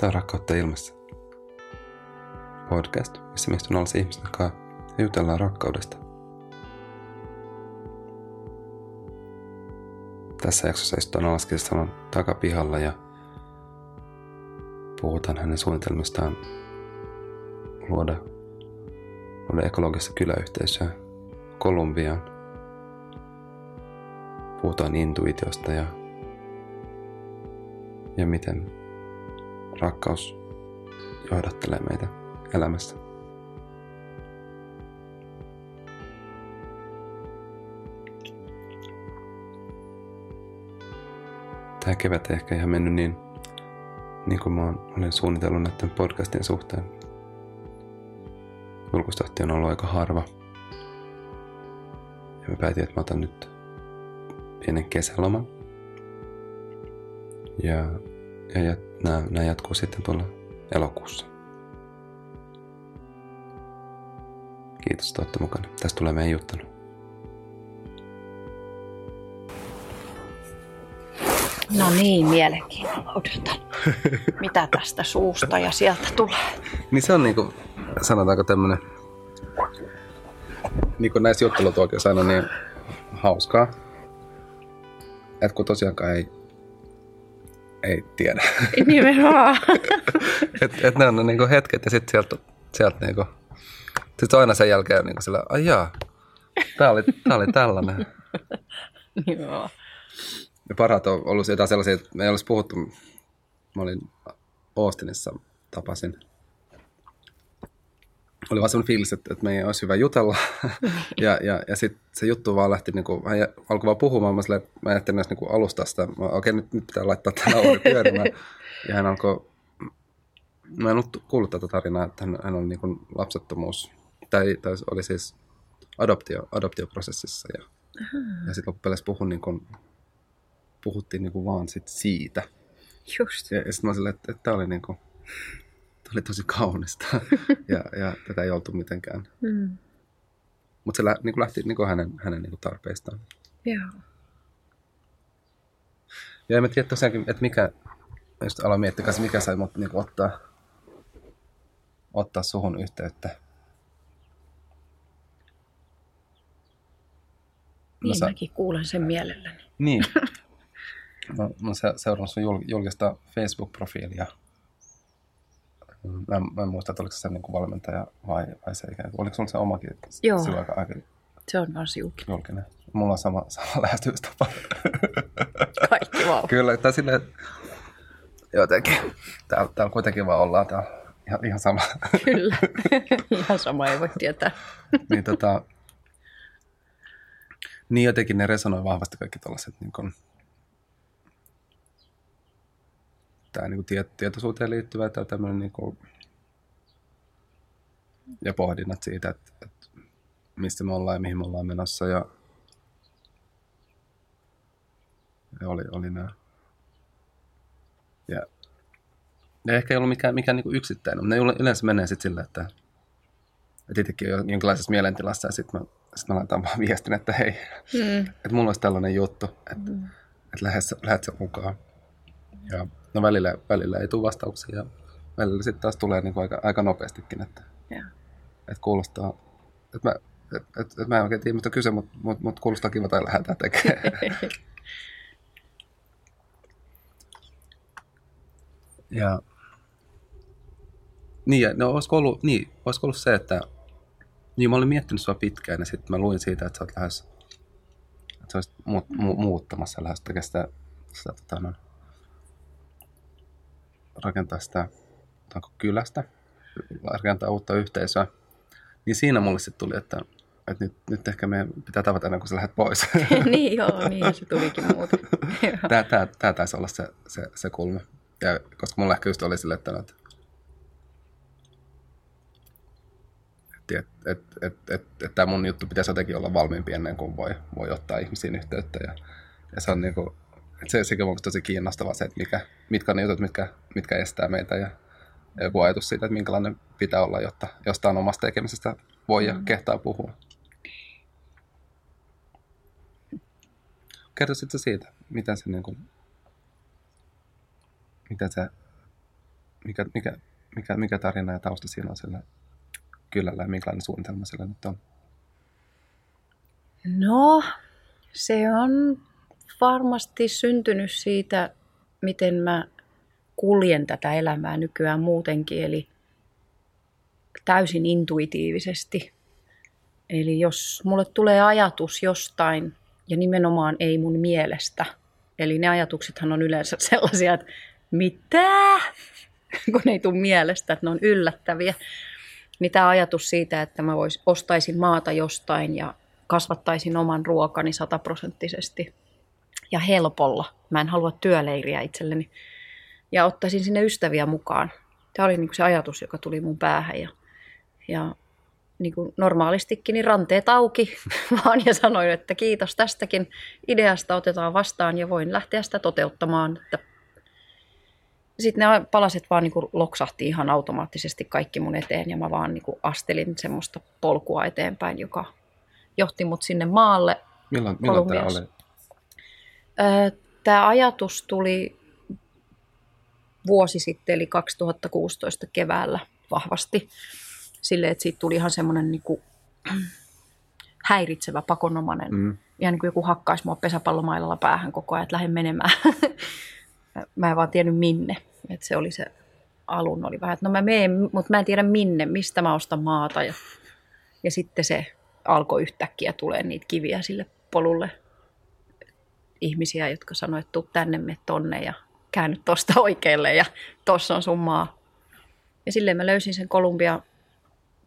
Tämä on Rakkautta ilmassa. Podcast, missä me istun alas ihmisten kanssa ja jutellaan rakkaudesta. Tässä jaksossa istutaan alas kesälän takapihalla ja puhutaan hänen suunnitelmistaan luoda, luoda ekologista kyläyhteisöä Kolumbiaan. Puhutaan intuitiosta ja, ja miten rakkaus johdattelee meitä elämässä. Tämä kevät ei ehkä ihan mennyt niin, niin kuin mä olen suunnitellut näiden podcastien suhteen. Julkustahti on ollut aika harva. Ja mä päätin, että mä otan nyt pienen kesäloman. Ja, ja, ja nämä, nämä jatkuu sitten tuolla elokuussa. Kiitos, että olette mukana. Tästä tulee meidän juttelu. No niin, mielenkiinnolla odotan. Mitä tästä suusta ja sieltä tulee? Niin se on niinku, sanotaanko tämmönen, niin kuin näissä juttelutuokioissa aina niin hauskaa. Että kun tosiaankaan ei, ei tiedä. Nimenomaan. että et ne on ne niinku hetket ja sitten sieltä, sieltä niinku, sitten aina sen jälkeen niinku sillä, ai jaa, tää oli, tää oli tällainen. Joo. Ja parhaat on ollut jotain sellaisia, että me ei olisi puhuttu. Mä olin Austinissa, tapasin. Oli vaan sellainen fiilis, että, että meidän olisi hyvä jutella. ja ja, ja sitten se juttu vaan lähti, niin kuin, hän alkoi vaan puhumaan. Mä, silleen, mä ajattelin edes niin alusta sitä. Mä, okei, nyt, nyt pitää laittaa tämä nauhuri pyörimään. ja hän alkoi, mä en ollut kuullut tätä tarinaa, että hän, hän oli niin kuin lapsettomuus. Tai, tai oli siis adoptio, adoptioprosessissa. Ja, ja sitten loppupeleissä puhui niin kuin, puhuttiin niinku vaan sit siitä. Just. Ja, ja sitten mä silleen, että, että tämä oli, niinku, tää oli tosi kaunista ja, ja tätä ei oltu mitenkään. Mm. Mutta se lä, niinku lähti niinku hänen, hänen niinku tarpeistaan. Joo. Ja en mä tiedä tosiaankin, että mikä, just aloin miettiä mikä sai mut niinku ottaa, ottaa suhun yhteyttä. Niin sä- mäkin kuulen sen mielelläni. Niin. Mä, mä oon se- seurannut sun jul- julkista Facebook-profiilia. Mä, mä en muista, että oliko se niin kuin valmentaja vai, vai se ikään kuin. Oliko sulla se omakin Joo. silloin aika, aika Se on vaan siukin. julkinen? Mulla on sama, sama lähestymistapa. Kaikki vau. Kyllä, tai silleen, jotenkin. Täällä, täällä kuitenkin vaan ollaan täällä ihan, ihan sama. Kyllä. Ihan sama ei voi tietää. niin, tota, niin jotenkin ne resonoi vahvasti kaikki tällaiset niin tää niin kuin tiet, tietoisuuteen liittyvä tai tämmöinen niin kuin, ja pohdinnat siitä, että, että mistä me ollaan ja mihin me ollaan menossa ja, ja oli, oli nämä. Ja, ja ehkä ei ollut mikään, mikään niin kuin yksittäinen, mutta ne yle- yleensä menee sitten silleen, että että itsekin on jonkinlaisessa mielentilassa ja sitten mä, sit mä laitan vaan viestin, että hei, Mm. että mulla olisi tällainen juttu, että, mm. että lähdet, lähdet mukaan. Ja no välillä, välillä ei tule vastauksia ja välillä sitten taas tulee niin aika, aika nopeastikin, että, Joo. että kuulostaa, että mä, et, et, et mä en oikein tiedä, mitä kyse, mutta mut, mut kuulostaa kiva tai lähdetään tekemään. ja niin, ja, no, olisiko ollut, niin, olisiko ollut se, että niin mä olin miettinyt sua pitkään ja sitten mä luin siitä, että sä oot lähes, että sä olisit mu, mu, muuttamassa lähes tekemään sitä, sitä tota, no, rakentaa sitä otanko kylästä, rakentaa uutta yhteisöä. Niin siinä mulle sitten tuli, että, että nyt, nyt ehkä meidän pitää tavata ennen kuin sä lähdet pois. niin joo, niin se tulikin muuten. Joo. Tämä, tämä, tämä taisi olla se, se, se kulma. Ja koska mulla ehkä just oli sille, että, että et, et, et, et, et tämä mun juttu pitäisi jotenkin olla valmiimpi ennen kuin voi, voi ottaa ihmisiin yhteyttä. Ja, ja se on niinku, et se, sekin on tosi kiinnostavaa se, että mikä, mitkä on ne jutut, mitkä, mitkä estää meitä ja, joku ajatus siitä, että minkälainen pitää olla, jotta jostain omasta tekemisestä voi ja kehtaa puhua. Kertoisitko siitä, miten se, niin kuin, miten se mikä, mikä, mikä, mikä tarina ja tausta siinä on sillä kylällä ja minkälainen suunnitelma sillä nyt on? No, se on varmasti syntynyt siitä, miten mä kuljen tätä elämää nykyään muutenkin, eli täysin intuitiivisesti. Eli jos mulle tulee ajatus jostain, ja nimenomaan ei mun mielestä, eli ne ajatuksethan on yleensä sellaisia, että mitä? kun ei tule mielestä, että ne on yllättäviä. Niin tämä ajatus siitä, että mä vois, ostaisin maata jostain ja kasvattaisin oman ruokani sataprosenttisesti ja helpolla. Mä en halua työleiriä itselleni. Ja ottaisin sinne ystäviä mukaan. Tämä oli niin se ajatus, joka tuli mun päähän. Ja, ja niin kuin normaalistikin niin ranteet auki vaan ja sanoin, että kiitos tästäkin ideasta otetaan vastaan ja voin lähteä sitä toteuttamaan. Että sitten ne palaset vaan niin kuin loksahti ihan automaattisesti kaikki mun eteen ja mä vaan niin kuin astelin semmoista polkua eteenpäin, joka johti mut sinne maalle. Milloin, milloin tämä oli? Tämä ajatus tuli vuosi sitten, eli 2016 keväällä vahvasti. Silleen, että siitä tuli ihan semmoinen niin kuin, häiritsevä, pakonomainen. Mm. Ihan niin kuin joku hakkaisi mua pesäpallomailalla päähän koko ajan, että lähden menemään. mä en vaan tiennyt minne. Että se oli se alun oli vähän, että no mä menen, mutta mä en tiedä minne, mistä mä ostan maata. Ja, ja sitten se alkoi yhtäkkiä tulee niitä kiviä sille polulle. Ihmisiä, jotka sanoivat, että tuu tänne, me tonne ja käänny tosta oikealle ja tossa on sun maa. Ja silleen mä löysin sen Kolumbia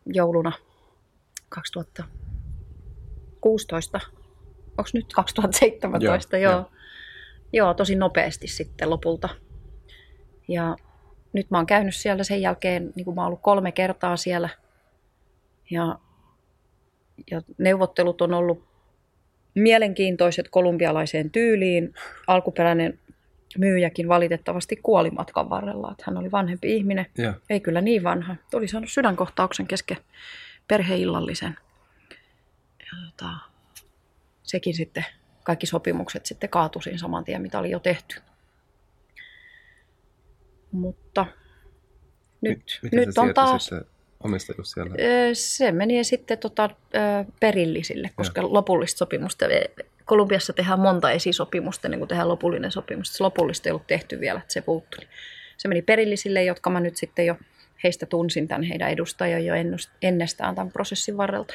jouluna 2016. Onko nyt 2017? Joo, joo. joo. joo, tosi nopeasti sitten lopulta. Ja nyt mä oon käynyt siellä sen jälkeen, niin kuin mä oon ollut kolme kertaa siellä. Ja, ja neuvottelut on ollut mielenkiintoiset kolumbialaiseen tyyliin. Alkuperäinen myyjäkin valitettavasti kuoli matkan varrella. Että hän oli vanhempi ihminen, ja. ei kyllä niin vanha. Oli saanut sydänkohtauksen kesken perheillallisen. Ja tota, sekin sitten, kaikki sopimukset sitten kaatuisin saman tien, mitä oli jo tehty. Mutta nyt, Miten nyt on taas... omistajuus siellä? Se meni sitten tota, perillisille, koska ja. lopullista sopimusta Kolumbiassa tehdään monta esisopimusta ennen kuin tehdään lopullinen sopimus. Se lopullista ei ollut tehty vielä, että se puuttui. Se meni perillisille, jotka mä nyt sitten jo heistä tunsin tämän heidän edustajan jo ennestään tämän prosessin varrelta.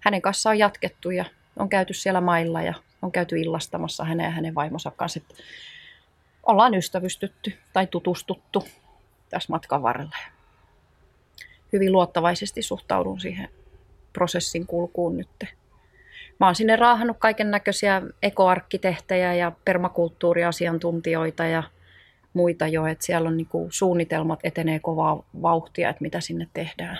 Hänen kanssaan on jatkettu ja on käyty siellä mailla ja on käyty illastamassa hänen ja hänen vaimonsa kanssa. Että ollaan ystävystytty tai tutustuttu tässä matkan varrella. Hyvin luottavaisesti suhtaudun siihen prosessin kulkuun nyt. Mä oon sinne raahannut kaiken näköisiä ekoarkkitehtejä ja permakulttuuriasiantuntijoita ja muita jo, että siellä on niinku suunnitelmat etenee kovaa vauhtia, että mitä sinne tehdään.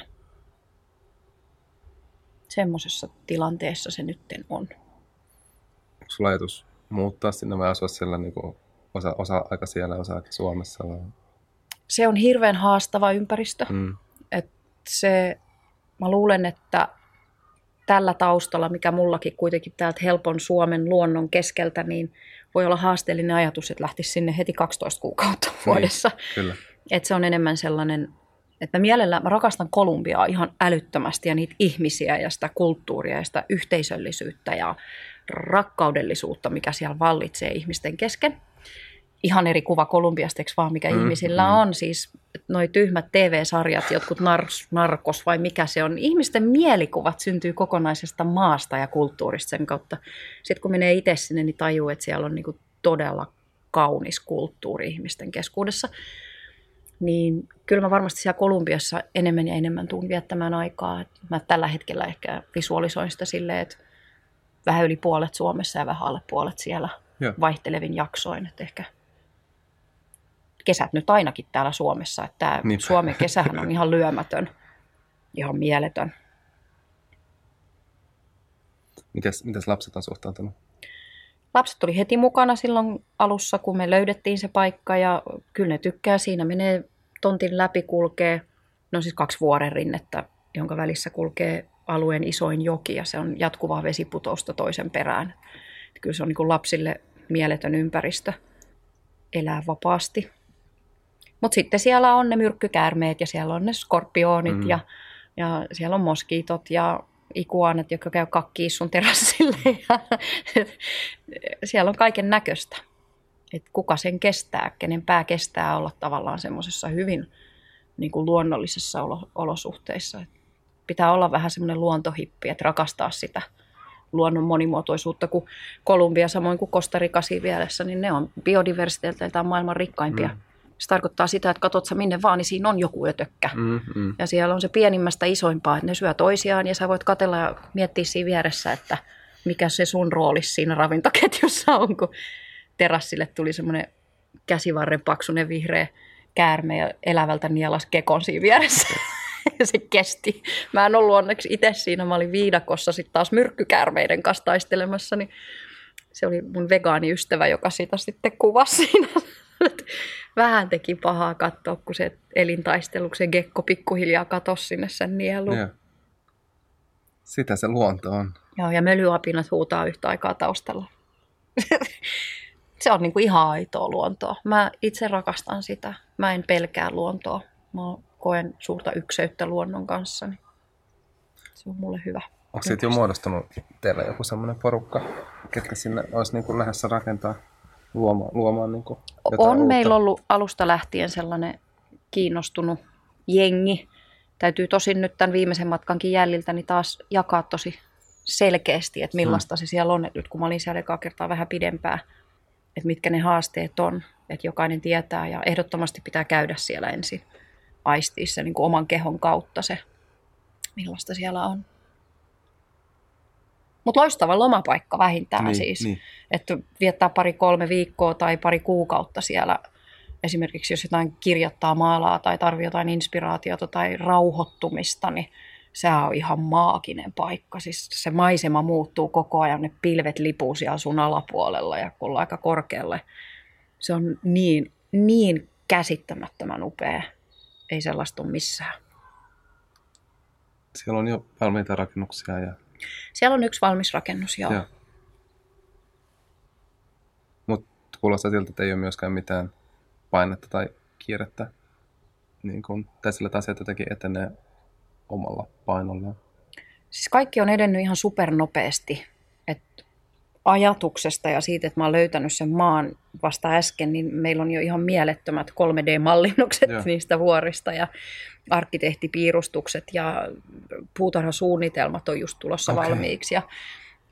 Semmoisessa tilanteessa se nytten on. Onko sulla ajatus muuttaa sinne vai asua siellä niinku osa, osa aika siellä, osa aika Suomessa? Vai? Se on hirveän haastava ympäristö. Mm. Se, mä luulen, että tällä taustalla, mikä mullakin kuitenkin täältä helpon Suomen luonnon keskeltä, niin voi olla haasteellinen ajatus, että lähtisi sinne heti 12 kuukautta niin, vuodessa. Niin, kyllä. Et se on enemmän sellainen, että mä mielellään, mä rakastan Kolumbiaa ihan älyttömästi ja niitä ihmisiä ja sitä kulttuuria ja sitä yhteisöllisyyttä ja rakkaudellisuutta, mikä siellä vallitsee ihmisten kesken ihan eri kuva Kolumbiasta, vaan mikä mm, ihmisillä mm. on. Siis noi tyhmät TV-sarjat, jotkut nar- narkos vai mikä se on. Ihmisten mielikuvat syntyy kokonaisesta maasta ja kulttuurista sen kautta. Sitten kun menee itse sinne, niin tajuu, että siellä on niinku todella kaunis kulttuuri ihmisten keskuudessa. Niin kyllä mä varmasti siellä Kolumbiassa enemmän ja enemmän tuun viettämään aikaa. Mä tällä hetkellä ehkä visualisoin sitä silleen, että vähän yli puolet Suomessa ja vähän alle puolet siellä ja. vaihtelevin jaksoin. Että ehkä kesät nyt ainakin täällä Suomessa. Että tämä Suomen kesähän on ihan lyömätön, ihan mieletön. Mites, mites lapset on suhtautunut? Lapset tuli heti mukana silloin alussa, kun me löydettiin se paikka ja kyllä ne tykkää. Siinä menee tontin läpi kulkee, no siis kaksi vuoren rinnettä, jonka välissä kulkee alueen isoin joki ja se on jatkuvaa vesiputousta toisen perään. Kyllä se on niin kuin lapsille mieletön ympäristö elää vapaasti Mutta sitten siellä on ne myrkkykäärmeet ja siellä on ne skorpionit mm. ja, ja siellä on moskiitot ja ikuanat, jotka käy kakkiin sun terassille. Ja, siellä on kaiken näköistä. Et kuka sen kestää, kenen pää kestää olla tavallaan semmoisessa hyvin niin kuin luonnollisessa olosuhteissa. Et pitää olla vähän semmoinen luontohippi, että rakastaa sitä luonnon monimuotoisuutta, kuin Kolumbia samoin kuin Rica vieressä, niin ne on biodiversiteetiltään maailman rikkaimpia. Mm. Se tarkoittaa sitä, että katsot sä minne vaan, niin siinä on joku ötökkä. Mm, mm. Ja siellä on se pienimmästä isoimpaa, että ne syö toisiaan ja sä voit katella ja miettiä siinä vieressä, että mikä se sun rooli siinä ravintoketjussa on, kun terassille tuli semmoinen käsivarren paksunen vihreä käärme ja elävältä nielas kekon siinä vieressä. ja se kesti. Mä en ollut onneksi itse siinä, mä olin viidakossa sitten taas myrkkykäärmeiden kanssa taistelemassa, niin se oli mun vegaaniystävä, joka sitä sitten kuvasi siinä. Vähän teki pahaa katsoa, kun se elintaistelu, se gekko pikkuhiljaa katosi sinne sen nieluun. Ja. Sitä se luonto on. Joo, ja mölyapinat huutaa yhtä aikaa taustalla. se on niinku ihan aitoa luontoa. Mä itse rakastan sitä. Mä en pelkää luontoa. Mä koen suurta ykseyttä luonnon kanssa. Niin se on mulle hyvä. Onko siitä jo muodostunut teillä joku semmoinen porukka, ketkä sinne olisi niin kuin lähdössä rakentaa, luomaan, luomaan niin kuin On uutta? meillä ollut alusta lähtien sellainen kiinnostunut jengi. Täytyy tosin nyt tämän viimeisen matkankin jäljiltä niin taas jakaa tosi selkeästi, että millaista hmm. se siellä on. Nyt kun mä olin siellä ekaa kertaa vähän pidempään, että mitkä ne haasteet on, että jokainen tietää ja ehdottomasti pitää käydä siellä ensin aistia se niin kuin oman kehon kautta se, millaista siellä on. Mutta loistava lomapaikka vähintään niin, siis. Niin. Että viettää pari-kolme viikkoa tai pari kuukautta siellä. Esimerkiksi jos jotain kirjoittaa maalaa tai tarvii jotain inspiraatiota tai rauhoittumista, niin se on ihan maaginen paikka. Siis se maisema muuttuu koko ajan, ne pilvet lipuu siellä sun alapuolella ja kun aika korkealle. Se on niin, niin käsittämättömän upea ei sellaista ole missään. Siellä on jo valmiita rakennuksia. Ja... Siellä on yksi valmis rakennus, joo. joo. Mutta kuulostaa siltä, että ei ole myöskään mitään painetta tai kiirettä. Niin kun, tai sillä asiat jotenkin etenee omalla painollaan. Siis kaikki on edennyt ihan supernopeasti. Et ajatuksesta ja siitä, että mä oon löytänyt sen maan vasta äsken, niin meillä on jo ihan mielettömät 3D-mallinnukset Joo. niistä vuorista ja arkkitehtipiirustukset ja puutarhasuunnitelmat on just tulossa okay. valmiiksi. Ja,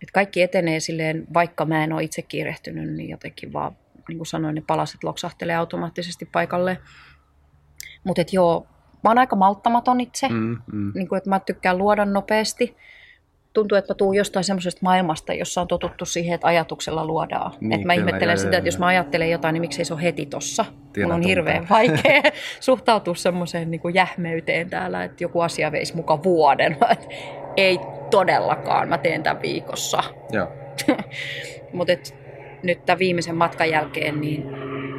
et kaikki etenee silleen, vaikka mä en ole itse kiirehtynyt, niin jotenkin vaan, niin kuin sanoin, ne palaset loksahtelee automaattisesti paikalle. Mutta joo, mä oon aika malttamaton itse, mm, mm. Niin kuin, että mä tykkään luoda nopeasti tuntuu, että mä tuun jostain semmoisesta maailmasta, jossa on totuttu siihen, että ajatuksella luodaan. Niin, että mä kyllä, ihmettelen joo, sitä, joo, että jos mä ajattelen jotain, niin miksei se ole heti tossa. Mun on hirveän vaikea suhtautua semmoiseen niin kuin jähmeyteen täällä, että joku asia veisi muka vuoden. Ei todellakaan, mä teen tämän viikossa. Mutta nyt tämän viimeisen matkan jälkeen, niin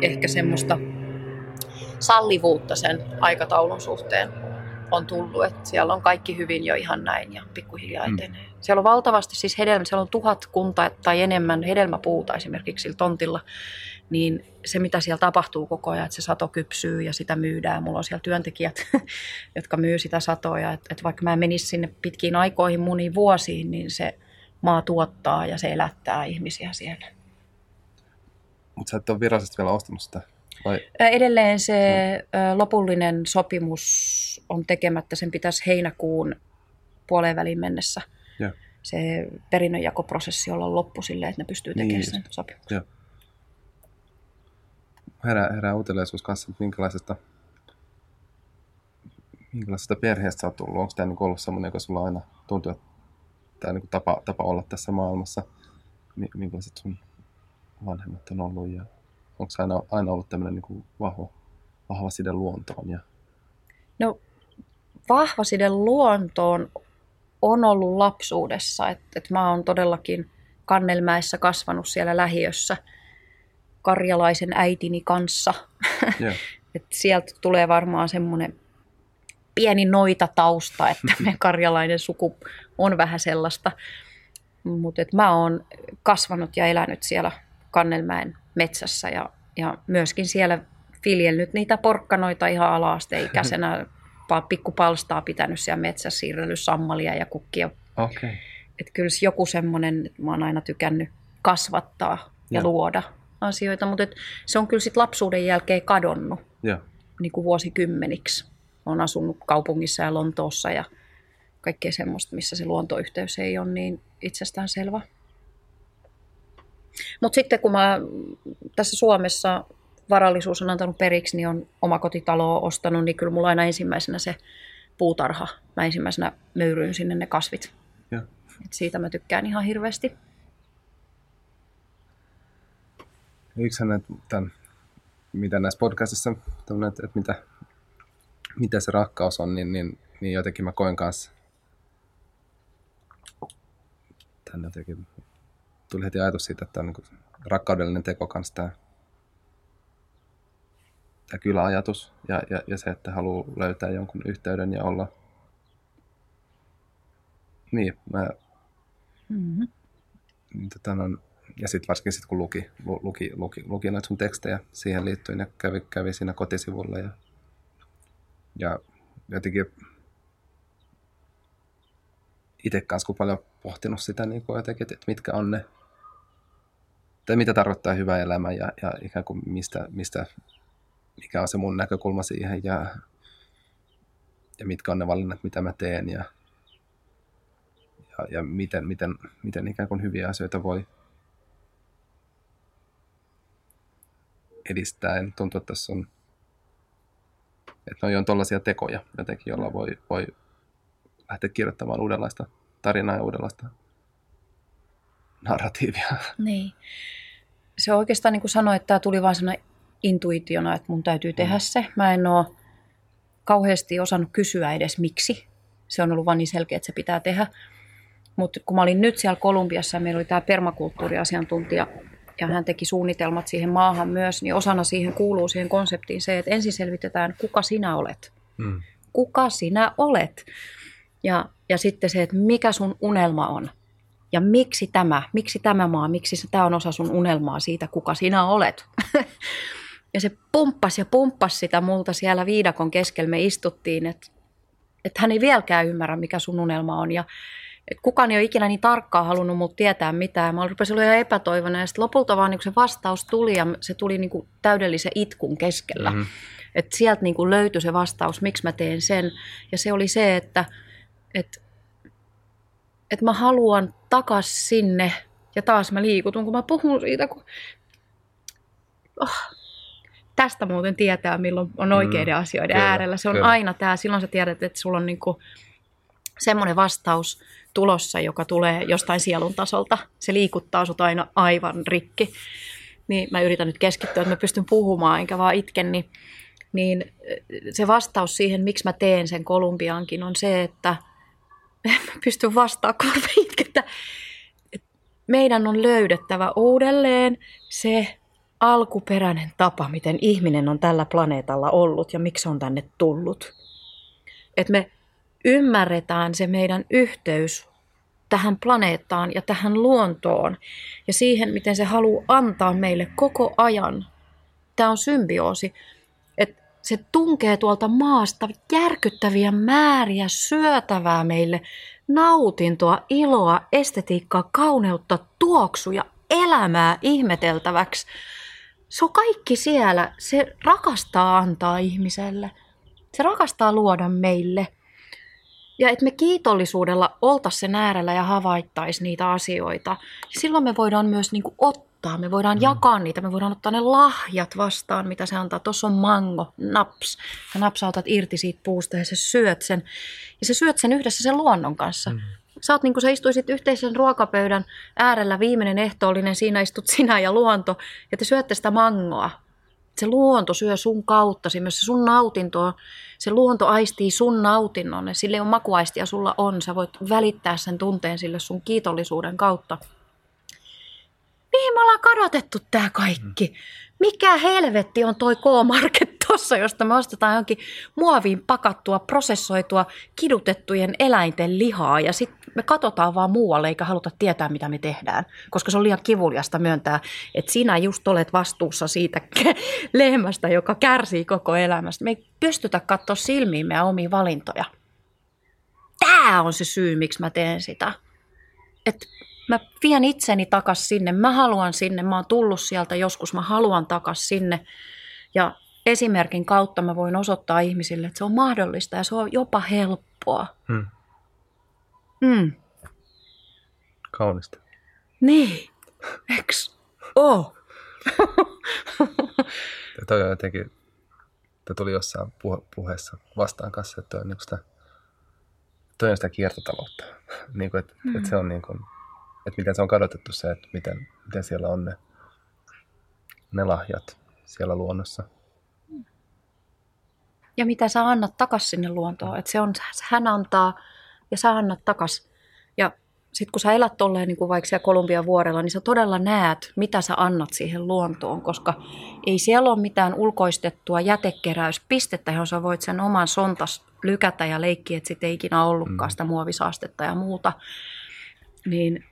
ehkä semmoista sallivuutta sen aikataulun suhteen on tullut, että siellä on kaikki hyvin jo ihan näin ja pikkuhiljaa mm. etenee. Mm. Siellä on valtavasti siis hedelmä, siellä on tuhat kunta tai enemmän hedelmäpuuta esimerkiksi sillä tontilla, niin se mitä siellä tapahtuu koko ajan, että se sato kypsyy ja sitä myydään. Mulla on siellä työntekijät, jotka myy sitä satoja, että, että vaikka mä en menisi sinne pitkiin aikoihin moniin vuosiin, niin se maa tuottaa ja se elättää ihmisiä siellä. Mutta sä et ole virallisesti vielä ostanut sitä vai? Edelleen se no. lopullinen sopimus on tekemättä. Sen pitäisi heinäkuun puoleen väliin mennessä ja. se perinnönjakoprosessi olla loppu silleen, että ne pystyy tekemään niin, sen sopimuksen. Ja. Herää, herää uteliaisuus kanssa, että minkälaisesta, minkälaisesta perheestä sä oot tullut? Onko tämä niin ollut sellainen, joka sulla aina tuntuu, että tämä niin tapa, tapa olla tässä maailmassa? Minkälaiset sun vanhemmat on ollut ja onko aina, aina ollut tämmöinen niin vahva, vahva side luontoon? Ja... No vahva side luontoon on ollut lapsuudessa, että et mä oon todellakin Kannelmäessä kasvanut siellä lähiössä karjalaisen äitini kanssa. Yeah. et sieltä tulee varmaan semmoinen pieni noita tausta, että me karjalainen suku on vähän sellaista. Mutta mä oon kasvanut ja elänyt siellä Kannelmäen metsässä ja, ja myöskin siellä viljellyt niitä porkkanoita ihan ala-asteikäisenä, pikkupalstaa pitänyt siellä metsässä, siirrellyt sammalia ja kukkia. Okay. Että kyllä joku semmoinen, mä oon aina tykännyt kasvattaa ja, ja. luoda asioita, mutta se on kyllä sitten lapsuuden jälkeen kadonnut ja. Niin kuin vuosikymmeniksi. Olen asunut kaupungissa ja Lontoossa ja kaikkea semmoista, missä se luontoyhteys ei ole niin itsestään selvä. Mutta sitten kun mä tässä Suomessa varallisuus on antanut periksi, niin on omakotitaloa ostanut, niin kyllä mulla aina ensimmäisenä se puutarha. Mä ensimmäisenä möyryyn sinne ne kasvit. Ja. Et siitä mä tykkään ihan hirveästi. Yksi tämän, mitä näissä podcastissa, että, että mitä, mitä se rakkaus on, niin, niin, niin jotenkin mä koen kanssa tänne jotenkin tuli heti ajatus siitä, että on niin rakkaudellinen teko kanssa tämä, tämä kyläajatus ja, ja, ja se, että haluaa löytää jonkun yhteyden ja olla niin, mä mm-hmm. tota, on, ja sitten varsinkin sit, kun luki, luki, luki, luki noita sun tekstejä siihen liittyen ja kävi, kävi siinä kotisivulla ja, ja jotenkin itse kanssa kun paljon pohtinut sitä niin kuin jotenkin, että mitkä on ne, tai mitä tarkoittaa hyvä elämä ja, ja ikään kuin mistä, mistä, mikä on se mun näkökulma siihen ja, ja mitkä on ne valinnat, mitä mä teen ja, ja, ja miten, miten, miten ikään kuin hyviä asioita voi edistää. En tuntuu, että tässä on, että ne on tuollaisia tekoja jotenkin, joilla voi, voi lähteä kirjoittamaan uudenlaista tarinaa ja uudenlaista narratiivia. Niin. Se oikeastaan niin kuin sanoin, että tämä tuli vain sellainen intuitiona, että mun täytyy tehdä mm. se. Mä en ole kauheasti osannut kysyä edes miksi. Se on ollut vain niin selkeä, että se pitää tehdä. Mutta kun mä olin nyt siellä Kolumbiassa, meillä oli tämä permakulttuuriasiantuntija, ja hän teki suunnitelmat siihen maahan myös, niin osana siihen kuuluu siihen konseptiin se, että ensin selvitetään, kuka sinä olet. Mm. Kuka sinä olet? Ja, ja sitten se, että mikä sun unelma on. Ja miksi tämä, miksi tämä maa, miksi tämä on osa sun unelmaa siitä, kuka sinä olet. ja se pumppasi ja pumppasi sitä multa siellä viidakon keskellä. Me istuttiin, että, että hän ei vieläkään ymmärrä, mikä sun unelma on. Ja että kukaan ei ole ikinä niin tarkkaan halunnut mut tietää mitään. Mä rupesin olla ihan epätoivona ja sitten lopulta vaan niin se vastaus tuli ja se tuli niin kuin täydellisen itkun keskellä. Mm-hmm. Että sieltä niin kuin löytyi se vastaus, miksi mä teen sen. Ja se oli se, että, että, että mä haluan takas sinne ja taas mä liikutun, kun mä puhun siitä, kun... Oh, tästä muuten tietää, milloin on oikeiden mm, asioiden kyllä, äärellä. Se on kyllä. aina tämä, silloin sä tiedät, että sulla on niinku semmoinen vastaus tulossa, joka tulee jostain sielun tasolta. Se liikuttaa sut aina aivan rikki. Niin mä yritän nyt keskittyä, että mä pystyn puhumaan enkä vaan itken, niin, niin se vastaus siihen, miksi mä teen sen Kolumbiankin, on se, että mä pysty vastaamaan, kun itketä. Meidän on löydettävä uudelleen se alkuperäinen tapa, miten ihminen on tällä planeetalla ollut ja miksi on tänne tullut. Että me ymmärretään se meidän yhteys tähän planeettaan ja tähän luontoon ja siihen, miten se haluaa antaa meille koko ajan. Tämä on symbioosi. Se tunkee tuolta maasta järkyttäviä määriä syötävää meille, nautintoa, iloa, estetiikkaa, kauneutta, tuoksuja, elämää ihmeteltäväksi. Se on kaikki siellä. Se rakastaa antaa ihmiselle. Se rakastaa luoda meille. Ja että me kiitollisuudella oltaisiin sen äärellä ja havaittaisi niitä asioita. Ja silloin me voidaan myös niin kuin ottaa, me voidaan mm. jakaa niitä, me voidaan ottaa ne lahjat vastaan, mitä se antaa. Tuossa on mango, naps. Ja napsautat irti siitä puusta ja sä syöt sen. Ja sä syöt sen yhdessä sen luonnon kanssa. Mm. Sä oot niin kuin sä istuisit yhteisen ruokapöydän äärellä, viimeinen ehtoollinen, siinä istut sinä ja luonto, ja te syötte sitä mangoa se luonto syö sun kautta, se myös se sun nautinto, se luonto aistii sun nautinnon, sille on makuaistia sulla on, sä voit välittää sen tunteen sille sun kiitollisuuden kautta. Mihin me ollaan kadotettu tää kaikki? Mikä helvetti on toi K-Market tuossa, josta me ostetaan johonkin muoviin pakattua, prosessoitua, kidutettujen eläinten lihaa ja sitten me katsotaan vaan muualle eikä haluta tietää, mitä me tehdään, koska se on liian kivuliasta myöntää, että sinä just olet vastuussa siitä lehmästä, joka kärsii koko elämästä. Me ei pystytä katsoa silmiin meidän omia valintoja. Tämä on se syy, miksi mä teen sitä. Että mä vien itseni takas sinne, mä haluan sinne, mä oon tullut sieltä joskus, mä haluan takas sinne. Ja esimerkin kautta mä voin osoittaa ihmisille, että se on mahdollista ja se on jopa helppoa. Hmm. Mm. Kaunista. Niin, eks oh. toi on jotenkin, toi tuli jossain puhe, puheessa vastaan kanssa, että toi on, niin sitä, toi on sitä kiertotaloutta. niin kuin, että, mm. että se on niin kuin, että miten se on kadotettu se, että miten, miten siellä on ne, ne lahjat siellä luonnossa. Ja mitä sä annat takas sinne luontoon. Että se on, hän antaa ja sä annat takas. Ja sitten kun sä elät tolleen niin kuin vaikka siellä Kolumbian vuorella, niin sä todella näet, mitä sä annat siihen luontoon, koska ei siellä ole mitään ulkoistettua jätekeräyspistettä, johon sä voit sen oman sontas lykätä ja leikkiä, että sitten ei ikinä ollutkaan mm. sitä muovisaastetta ja muuta. Niin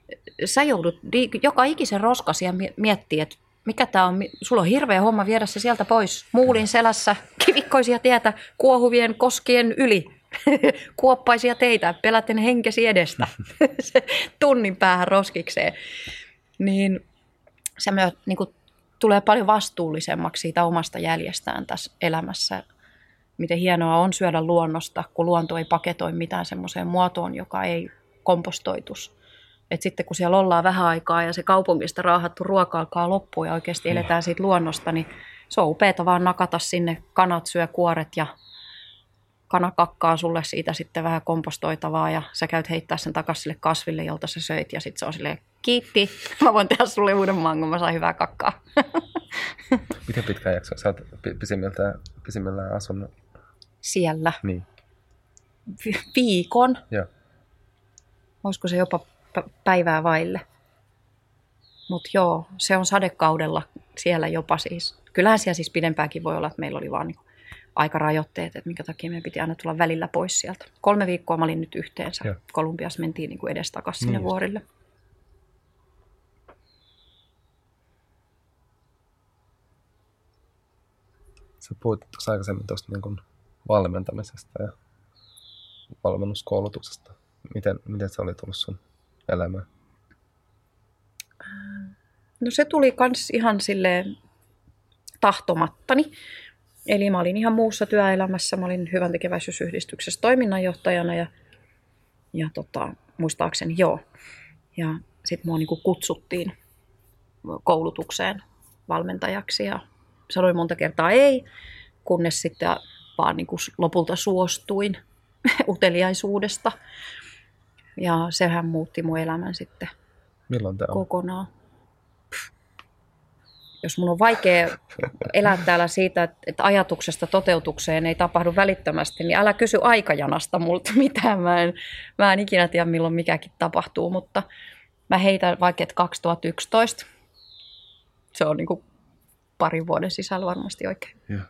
sä joudut joka ikisen roskasia miettiä, että mikä tämä on, sulla on hirveä homma viedä se sieltä pois. Muulin selässä, kivikkoisia tietä, kuohuvien koskien yli. Kuoppaisia teitä, peläten henkesi edestä. se tunnin päähän roskikseen. Niin se myös niin kuin, tulee paljon vastuullisemmaksi siitä omasta jäljestään tässä elämässä. Miten hienoa on syödä luonnosta, kun luonto ei paketoi mitään semmoiseen muotoon, joka ei kompostoitus että sitten kun siellä ollaan vähän aikaa ja se kaupungista raahattu ruoka alkaa loppua ja oikeasti eletään siitä luonnosta, niin se on upeata vaan nakata sinne, kanat syö kuoret ja kana kakkaa sulle siitä sitten vähän kompostoitavaa ja sä käyt heittää sen takaisin sille kasville, jolta sä söit ja sitten se on silleen, kiitti, mä voin tehdä sulle uuden mangon, mä sain hyvää kakkaa. Miten pitkä jakso? Sä oot pisimmillään asunut? Siellä. Niin. viikon. Joo. Olisiko se jopa päivää vaille. Mutta joo, se on sadekaudella siellä jopa siis. Kyllähän siellä siis pidempäänkin voi olla, että meillä oli vaan niin aikarajoitteet, että minkä takia meidän piti aina tulla välillä pois sieltä. Kolme viikkoa mä olin nyt yhteensä. Joo. Kolumbiassa mentiin niin edestakaisin sinne niin vuorille. Sä puhuit tuossa aikaisemmin tuosta niin valmentamisesta ja valmennuskoulutuksesta. Miten, miten se oli tullut sun elämään? No se tuli kans ihan silleen tahtomattani. Eli mä olin ihan muussa työelämässä. Mä olin hyvän tekeväisyysyhdistyksessä toiminnanjohtajana ja, ja tota, muistaakseni joo. Ja sitten mua niinku kutsuttiin koulutukseen valmentajaksi ja sanoin monta kertaa ei, kunnes sitten vaan niinku lopulta suostuin uteliaisuudesta. Ja sehän muutti mun elämän sitten Milloin tämä on? kokonaan. Jos mun on vaikea elää täällä siitä, että ajatuksesta toteutukseen ei tapahdu välittömästi, niin älä kysy aikajanasta multa mitään. Mä en, mä en ikinä tiedä, milloin mikäkin tapahtuu, mutta mä heitän vaikka, että 2011. Se on niin kuin parin vuoden sisällä varmasti oikein. Joo.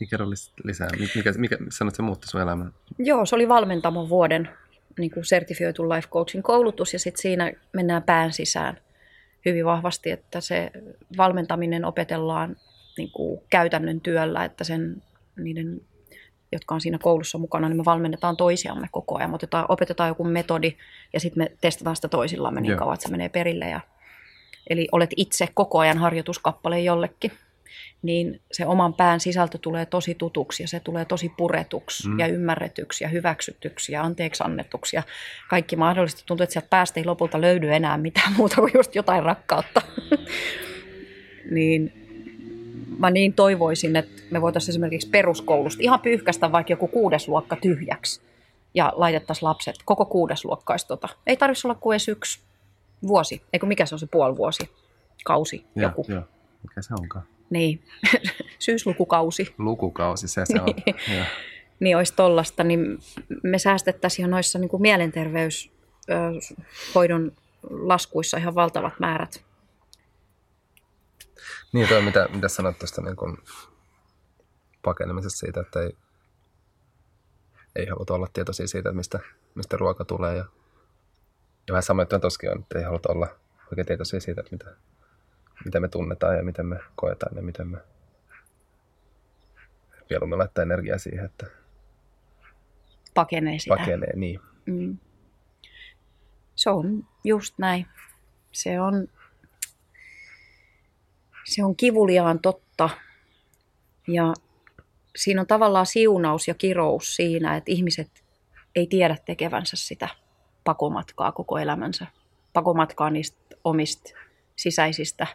Niin kerro lisää. Mikä, mikä sanoit, se muutti sun elämän? Joo, se oli valmentamon vuoden niin kuin sertifioitu life coaching koulutus ja sitten siinä mennään pään sisään hyvin vahvasti, että se valmentaminen opetellaan niin kuin käytännön työllä, että sen niiden jotka on siinä koulussa mukana, niin me valmennetaan toisiamme koko ajan. Me otetaan, opetetaan joku metodi ja sitten me testataan sitä toisillamme niin kauan, että se menee perille. Ja, eli olet itse koko ajan harjoituskappale jollekin niin se oman pään sisältö tulee tosi tutuksi ja se tulee tosi puretuksi mm. ja ymmärretyksi ja hyväksytyksi ja anteeksi annetuksi ja kaikki mahdollista. Tuntuu, että sieltä päästä ei lopulta löydy enää mitään muuta kuin just jotain rakkautta. niin mä niin toivoisin, että me voitaisiin esimerkiksi peruskoulusta ihan pyyhkästä vaikka joku kuudes luokka tyhjäksi ja laitettaisiin lapset, koko kuudes luokkaisi tota. Ei tarvitsisi olla kuin edes yksi vuosi, eikö mikä se on se puoli vuosi, kausi, ja, joku. Ja. Mikä se onkaan? Niin, syyslukukausi. Lukukausi, se se on. niin, niin olisi tollasta, niin me säästettäisiin jo noissa niin kuin mielenterveyshoidon laskuissa ihan valtavat määrät. Niin, toi mitä, mitä sanoit tuosta niin kun pakenemisesta siitä, että ei, ei haluta olla tietoisia siitä, että mistä, mistä ruoka tulee. Ja, ja vähän sama juttu tosiaan on, että ei haluta olla oikein tietoisia siitä, että mitä, mitä me tunnetaan ja miten me koetaan ja miten me mieluummin laittaa energiaa siihen, että pakenee sitä. pakenee. Niin. Mm. Se on just näin. Se on, se on kivuliaan totta. Ja siinä on tavallaan siunaus ja kirous siinä, että ihmiset ei tiedä tekevänsä sitä pakomatkaa koko elämänsä. Pakomatkaa niistä omista sisäisistä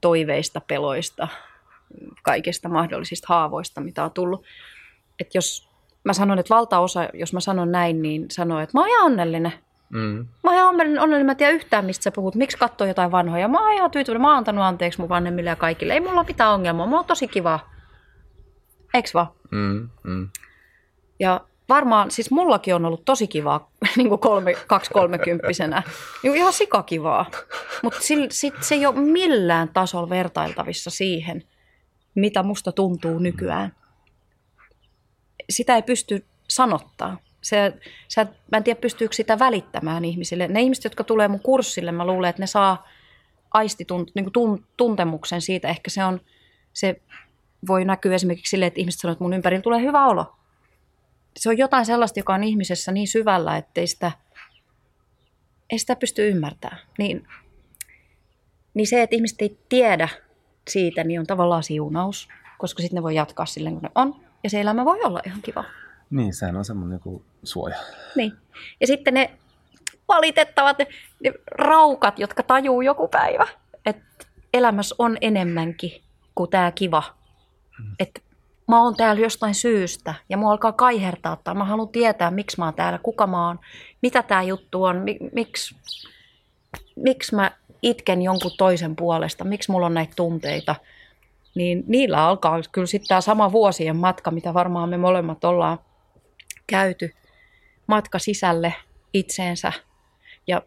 toiveista, peloista, kaikista mahdollisista haavoista, mitä on tullut. Että jos mä sanon, että valtaosa, jos mä sanon näin, niin sanoo, että mä oon ihan onnellinen. Mm. Mä oon ihan onnellinen, mä en tiedä yhtään, mistä sä puhut. Miksi katsoo jotain vanhoja? Mä oon ihan tyytyväinen, mä oon antanut anteeksi mun vanhemmille ja kaikille. Ei mulla ole mitään ongelmaa, mulla on tosi kiva. Eiks vaan? Mm, mm. Ja varmaan, siis mullakin on ollut tosi kivaa niin kuin kolme, kaksi kolmekymppisenä. Niin ihan sikakivaa. Mutta se ei ole millään tasolla vertailtavissa siihen, mitä musta tuntuu nykyään. Sitä ei pysty sanottaa. Se, sä, mä en tiedä, pystyykö sitä välittämään ihmisille. Ne ihmiset, jotka tulee mun kurssille, mä luulen, että ne saa aistitunt, niin kuin tuntemuksen siitä. Ehkä se on, se voi näkyä esimerkiksi sille, että ihmiset sanoo, että mun ympärillä tulee hyvä olo. Se on jotain sellaista, joka on ihmisessä niin syvällä, ettei sitä, ei sitä pysty ymmärtämään. Niin, niin se, että ihmiset ei tiedä siitä, niin on tavallaan siunaus, koska sitten ne voi jatkaa silleen, kun ne on. Ja se elämä voi olla ihan kiva. Niin, sehän on semmoinen joku suoja. Niin. Ja sitten ne valitettavat ne, ne raukat, jotka tajuu joku päivä, että elämässä on enemmänkin kuin tämä kiva. Mm. Että mä oon täällä jostain syystä ja mua alkaa kaihertaa tai mä haluan tietää, miksi mä oon täällä, kuka mä oon, mitä tämä juttu on, miksi, miksi mä itken jonkun toisen puolesta, miksi mulla on näitä tunteita, niin niillä alkaa kyllä sitten tämä sama vuosien matka, mitä varmaan me molemmat ollaan käyty, matka sisälle itseensä. Ja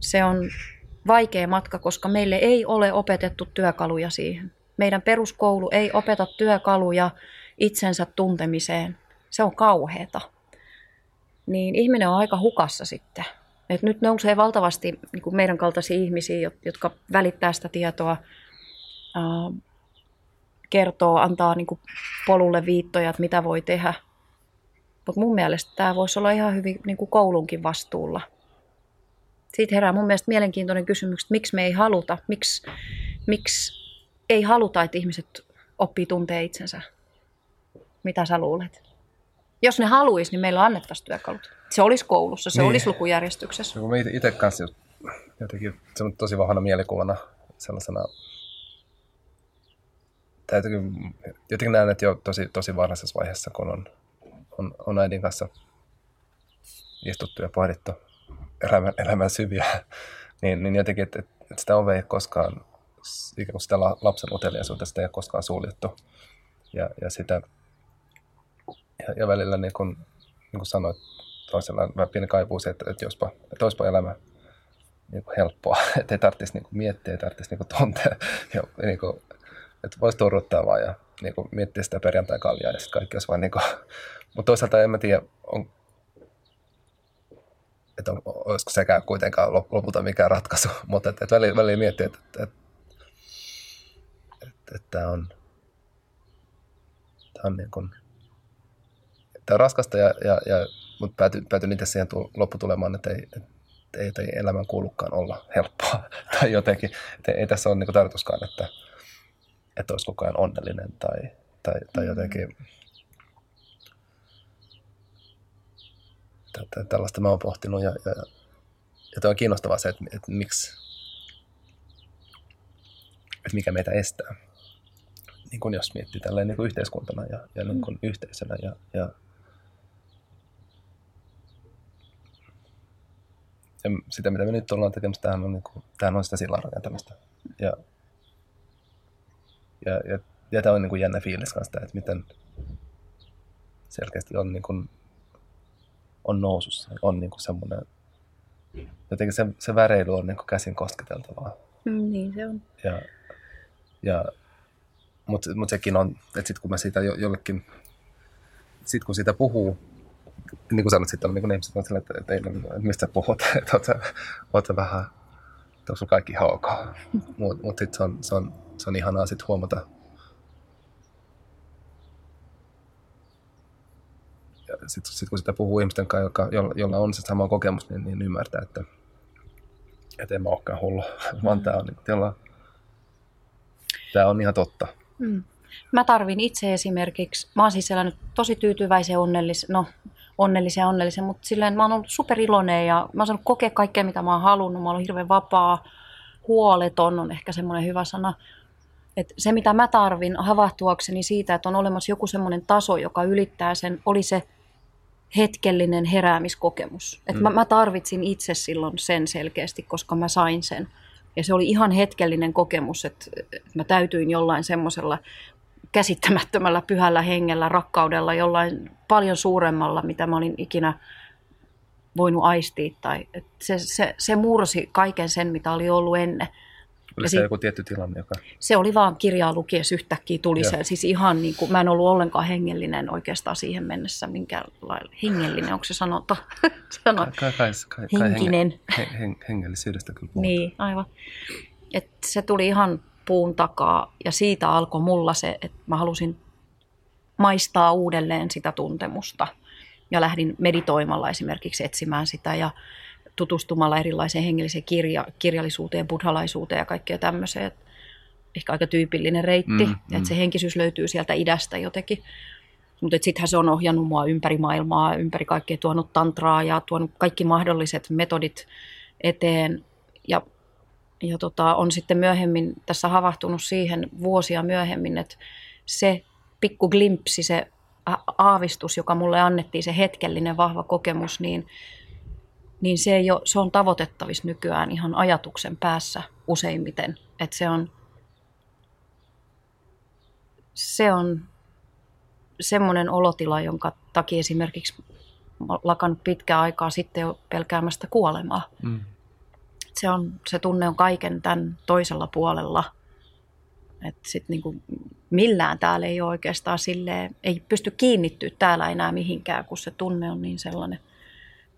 se on vaikea matka, koska meille ei ole opetettu työkaluja siihen. Meidän peruskoulu ei opeta työkaluja itsensä tuntemiseen. Se on kauheeta. Niin ihminen on aika hukassa sitten. Et nyt nousee valtavasti niin kuin meidän kaltaisia ihmisiä, jotka välittää sitä tietoa, kertoo, antaa niin kuin polulle viittoja, että mitä voi tehdä. Mutta mun mielestä tämä voisi olla ihan hyvin niin kuin koulunkin vastuulla. Siitä herää mun mielestä mielenkiintoinen kysymys, että miksi me ei haluta, miksi, miksi ei haluta, että ihmiset oppii tuntee itsensä. Mitä sä luulet? Jos ne haluaisi, niin meillä annettaisiin työkalut. Se olisi koulussa, se niin. olisi lukujärjestyksessä. No, itse kanssa jotenkin se on tosi vahvana mielikuvana sellaisena jotenkin, jotenkin näen, että jo tosi, tosi varhaisessa vaiheessa, kun on, on, on äidin kanssa istuttu ja pohdittu elämän, elämän syviä, niin, niin jotenkin, että, että sitä ovea ei koskaan, ikään kuin sitä lapsen uteliaisuutta, sitä ei ole koskaan suljettu. Ja, ja sitä, ja, ja välillä niin kuin, niin kuin sanoit, toisella vähän pieni kaipuu se, että, että, jospa, että olisipa elämä niin kuin helppoa, että ei tarvitsisi niin kuin miettiä, ei tarvitsisi niin kuin tuntea, ja, niin kuin, että voisi turruttaa vaan ja niin kuin, miettiä sitä perjantai-kaljaa ja sitten kaikki olisi vaan niin kuin, mutta toisaalta en mä tiedä, on, että on, olisiko sekään kuitenkaan lopulta mikään ratkaisu, mutta että, että välillä, välillä miettii, että, että, että, että, että tämä on, tämä on niin kuin, tämä on raskasta, ja, ja, ja, mutta päätyin, päätyin itse siihen lopputulemaan, että ei, että ei, ei elämän kuulukaan olla helppoa tai jotenkin. Että ei, tässä ole niin tarkoituskaan, että, että olisi koko ajan onnellinen tai, tai, tai mm. jotenkin tällaista mä oon pohtinut ja, ja, ja tämä on kiinnostavaa se, että, että miksi, että mikä meitä estää. Niin kuin jos miettii tälleen niin kuin yhteiskuntana ja, ja niin kuin mm. yhteisönä ja, ja ja sitä, mitä me nyt ollaan tekemässä, tämähän on, niin kuin, tämähän on sitä sillan rakentamista. Ja, ja, ja, ja tämä on niin kuin jännä fiilis kanssa, että miten selkeästi on, niin kuin, on nousussa, on niin kuin semmoinen, jotenkin se, se väreily on niin kuin käsin kosketeltavaa. Mm, niin se on. Ja, Ja, mutta mut sekin on, että sitten kun mä siitä jo, jollekin, sitten kun siitä puhuu, niin kuin sanoit, sitten on niin ihmiset, että, että, että, että, että mistä puhut, että oot vähän, että on kaikki ihan ok. Mutta mut sitten se on, se, on, se on ihanaa sitten huomata, sitten sit kun sitä puhuu ihmisten kanssa, joka, jolla, jolla on se sama kokemus, niin, niin ymmärtää, että, että en mä olekaan hullu, vaan tämä on, niin, tämä on ihan totta. Mm. Mä tarvin itse esimerkiksi, mä oon siis elänyt tosi tyytyväisen onnellisen, no onnellisen ja onnellisen, mutta silleen mä oon ollut superiloinen ja mä oon saanut kokea kaikkea, mitä mä oon halunnut. Mä oon ollut hirveän vapaa, huoleton on ehkä semmoinen hyvä sana. Et se, mitä mä tarvin havahtuakseni siitä, että on olemassa joku semmoinen taso, joka ylittää sen, oli se hetkellinen heräämiskokemus. Et mm. mä, mä tarvitsin itse silloin sen selkeästi, koska mä sain sen. Ja se oli ihan hetkellinen kokemus, että mä täytyin jollain semmoisella käsittämättömällä pyhällä hengellä, rakkaudella, jollain paljon suuremmalla, mitä mä olin ikinä voinut aistia. Tai, se, se, se mursi kaiken sen, mitä oli ollut ennen. Oli se joku tietty tilanne, joka... Se oli vaan kirjaa lukiessa yhtäkkiä tuli se. Siis ihan niin kuin, mä en ollut ollenkaan hengellinen oikeastaan siihen mennessä. Minkälailla hengellinen, onko se sanota? Sano, kai, kai, kai, kai henkinen. Henge, heng, hengellisyydestä kyllä puhutaan. Niin, aivan. Et se tuli ihan puun takaa ja siitä alkoi mulla se, että mä halusin maistaa uudelleen sitä tuntemusta. Ja lähdin meditoimalla esimerkiksi etsimään sitä ja tutustumalla erilaiseen hengelliseen kirja, kirjallisuuteen, buddhalaisuuteen ja kaikkea tämmöiseen. Ehkä aika tyypillinen reitti, mm, mm. että se henkisyys löytyy sieltä idästä jotenkin. Mutta sittenhän se on ohjannut mua ympäri maailmaa, ympäri kaikkea, tuonut tantraa ja tuonut kaikki mahdolliset metodit eteen. Ja, ja tota, on sitten myöhemmin tässä havahtunut siihen vuosia myöhemmin, että se pikku glimpsi, se aavistus, joka mulle annettiin, se hetkellinen vahva kokemus, niin niin se, ei ole, se on tavoitettavissa nykyään ihan ajatuksen päässä useimmiten. Että se on, se on semmoinen olotila, jonka takia esimerkiksi lakannut pitkää aikaa sitten jo pelkäämästä kuolemaa. Mm. Se, on, se tunne on kaiken tämän toisella puolella. Et sit niinku millään täällä ei ole oikeastaan silleen, ei pysty kiinnittyä täällä enää mihinkään, kun se tunne on niin sellainen –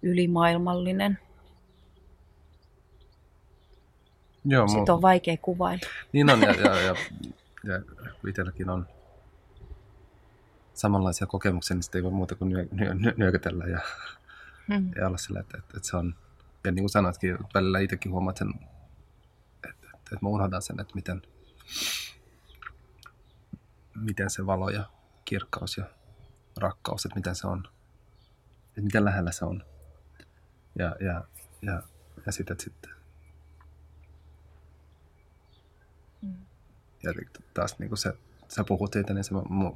ylimaailmallinen. Joo, Sitten on vaikea kuvailla. Niin on, ja, ja, ja, ja itselläkin on samanlaisia kokemuksia, niin sitten ei voi muuta kuin nyö, nyö, nyökytellä ja, hmm. ja olla sillä, että, että, että se on, ja niin kuin sanoitkin, välillä itsekin huomaat sen, että, että, että mä unohdan sen, että miten, miten se valo ja kirkkaus ja rakkaus, että miten se on, että miten lähellä se on ja, ja, ja, ja sitten, sitten mm. ja taas niin kuin se, sä puhut siitä, niin se, mu,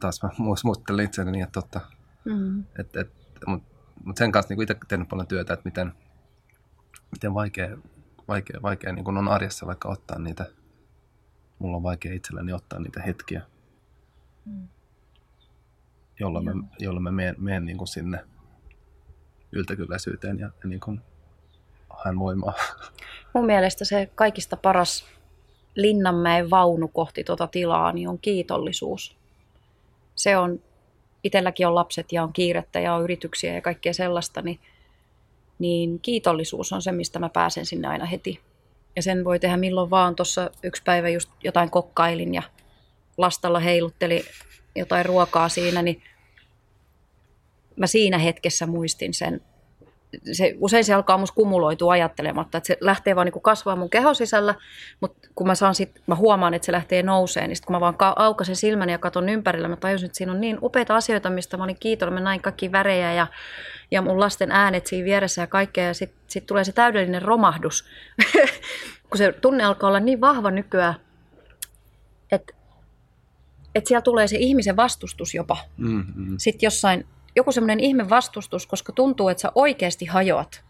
taas mä muistelin itseäni niin, että totta, mm. et, et, mutta mut sen kanssa niin itse tehnyt paljon työtä, että miten, miten vaikea, vaikea, vaikea niin kuin on arjessa vaikka ottaa niitä, mulla on vaikea itselläni ottaa niitä hetkiä, mm. jolloin, mä, jolloin mä menen, menen niin kuin sinne – yltäkylläisyyteen ja, niin kuin haen voimaa. Mun mielestä se kaikista paras Linnanmäen vaunu kohti tuota tilaa niin on kiitollisuus. Se on, itselläkin on lapset ja on kiirettä ja on yrityksiä ja kaikkea sellaista, niin, niin kiitollisuus on se, mistä mä pääsen sinne aina heti. Ja sen voi tehdä milloin vaan. Tuossa yksi päivä just jotain kokkailin ja lastalla heilutteli jotain ruokaa siinä, niin mä siinä hetkessä muistin sen. Se, usein se alkaa musta kumuloitua ajattelematta, että se lähtee vaan niin kasvaa mun kehon sisällä, mutta kun mä, saan sit, mä huomaan, että se lähtee nouseen, niin sit kun mä vaan aukasen silmäni ja katson ympärillä, mä tajusin, että siinä on niin upeita asioita, mistä mä olin kiitollinen. Mä näin kaikki värejä ja, ja mun lasten äänet siinä vieressä ja kaikkea, ja sitten sit tulee se täydellinen romahdus, kun se tunne alkaa olla niin vahva nykyään, että että siellä tulee se ihmisen vastustus jopa. Mm-hmm. Sitten jossain joku semmoinen ihme vastustus, koska tuntuu, että sä oikeasti hajoat.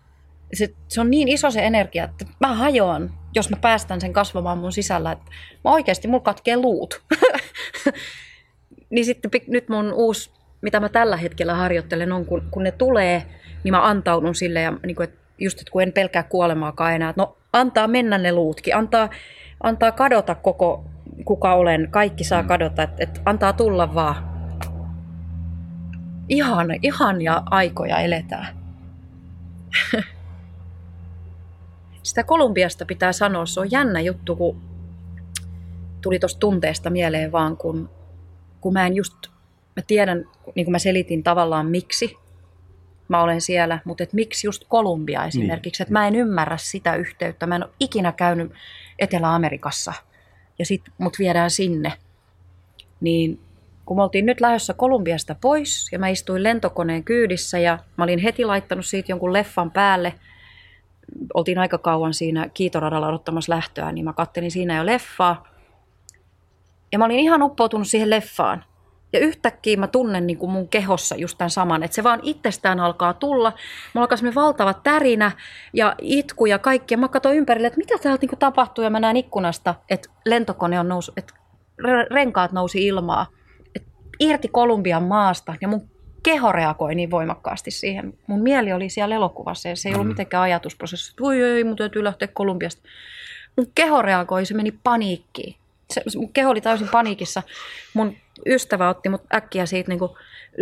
Se, se on niin iso se energia, että mä hajoan, jos mä päästän sen kasvamaan mun sisällä, että mä oikeasti, mulla katkee luut. niin sitten nyt mun uusi, mitä mä tällä hetkellä harjoittelen, on kun, kun ne tulee, niin mä antaudun sille ja niin kuin, että just, että kun en pelkää kuolemaakaan enää, että no antaa mennä ne luutkin, antaa, antaa kadota koko kuka olen, kaikki saa kadota, että et antaa tulla vaan. Ihan, ihan ja aikoja eletään. Sitä Kolumbiasta pitää sanoa, se on jännä juttu, kun tuli tuosta tunteesta mieleen vaan, kun, kun mä en just, mä tiedän, niin kuin mä selitin tavallaan miksi mä olen siellä, mutta et miksi just Kolumbia esimerkiksi, niin. että mä en ymmärrä sitä yhteyttä, mä en ole ikinä käynyt Etelä-Amerikassa ja sit mut viedään sinne, niin kun me oltiin nyt lähdössä Kolumbiasta pois ja mä istuin lentokoneen kyydissä ja mä olin heti laittanut siitä jonkun leffan päälle, oltiin aika kauan siinä kiitoradalla odottamassa lähtöä, niin mä kattelin siinä jo leffaa. Ja mä olin ihan uppoutunut siihen leffaan. Ja yhtäkkiä mä tunnen niin kuin mun kehossa just tämän saman, että se vaan itsestään alkaa tulla. Mulla alkaa semmoinen valtava tärinä ja itku ja kaikki. Ja mä katsoin ympärille, että mitä täältä niin tapahtuu ja mä näen ikkunasta, että lentokone on noussut, että renkaat nousi ilmaa. Irti Kolumbian maasta ja mun keho reagoi niin voimakkaasti siihen. Mun mieli oli siellä elokuvassa ja se ei ollut mm. mitenkään ajatusprosessi, että voi ei, mun täytyy lähteä Kolumbiasta. Mun keho reagoi, se meni paniikkiin. Se, mun keho oli täysin paniikissa. Mun ystävä otti mut äkkiä siitä niin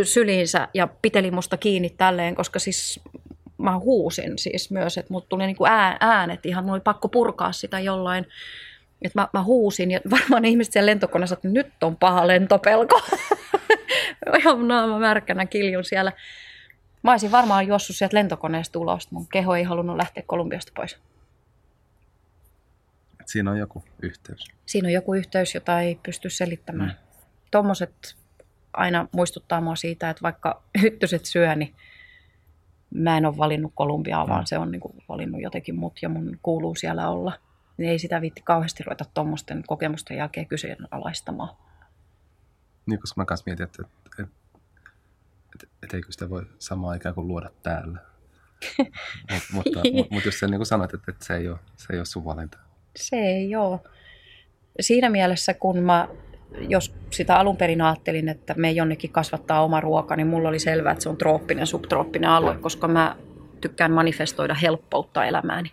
syliinsä ja piteli musta kiinni tälleen, koska siis mä huusin siis myös, että mut tuli niin kuin äänet ihan, mulla oli pakko purkaa sitä jollain. Että mä, mä huusin ja varmaan ihmiset siellä lentokoneessa, että nyt on paha lentopelko. ihan naama märkänä kiljun siellä. Mä olisin varmaan juossut sieltä lentokoneesta ulos. Mun keho ei halunnut lähteä Kolumbiasta pois. Siinä on joku yhteys. Siinä on joku yhteys, jota ei pysty selittämään. Mm. Tuommoiset aina muistuttaa mua siitä, että vaikka hyttyset syö, niin mä en ole valinnut Kolumbiaa, mm. vaan se on niin kuin valinnut jotenkin mut ja mun kuuluu siellä olla. Niin ei sitä viitti kauheasti ruveta tuommoisten kokemusten jälkeen kyseenalaistamaan. Niin, koska mä kanssa mietin, että, että, että, että, että eikö sitä voi samaan aikaan kuin luoda täällä. Mut, mutta, mutta jos sä niin sanoit, että, että se, ei ole, se ei ole sun valinta. Se ei ole. Siinä mielessä, kun mä jos sitä alun perin ajattelin, että me jonnekin kasvattaa oma ruoka, niin mulla oli selvää, että se on trooppinen, subtrooppinen alue, koska mä tykkään manifestoida helppoutta elämääni.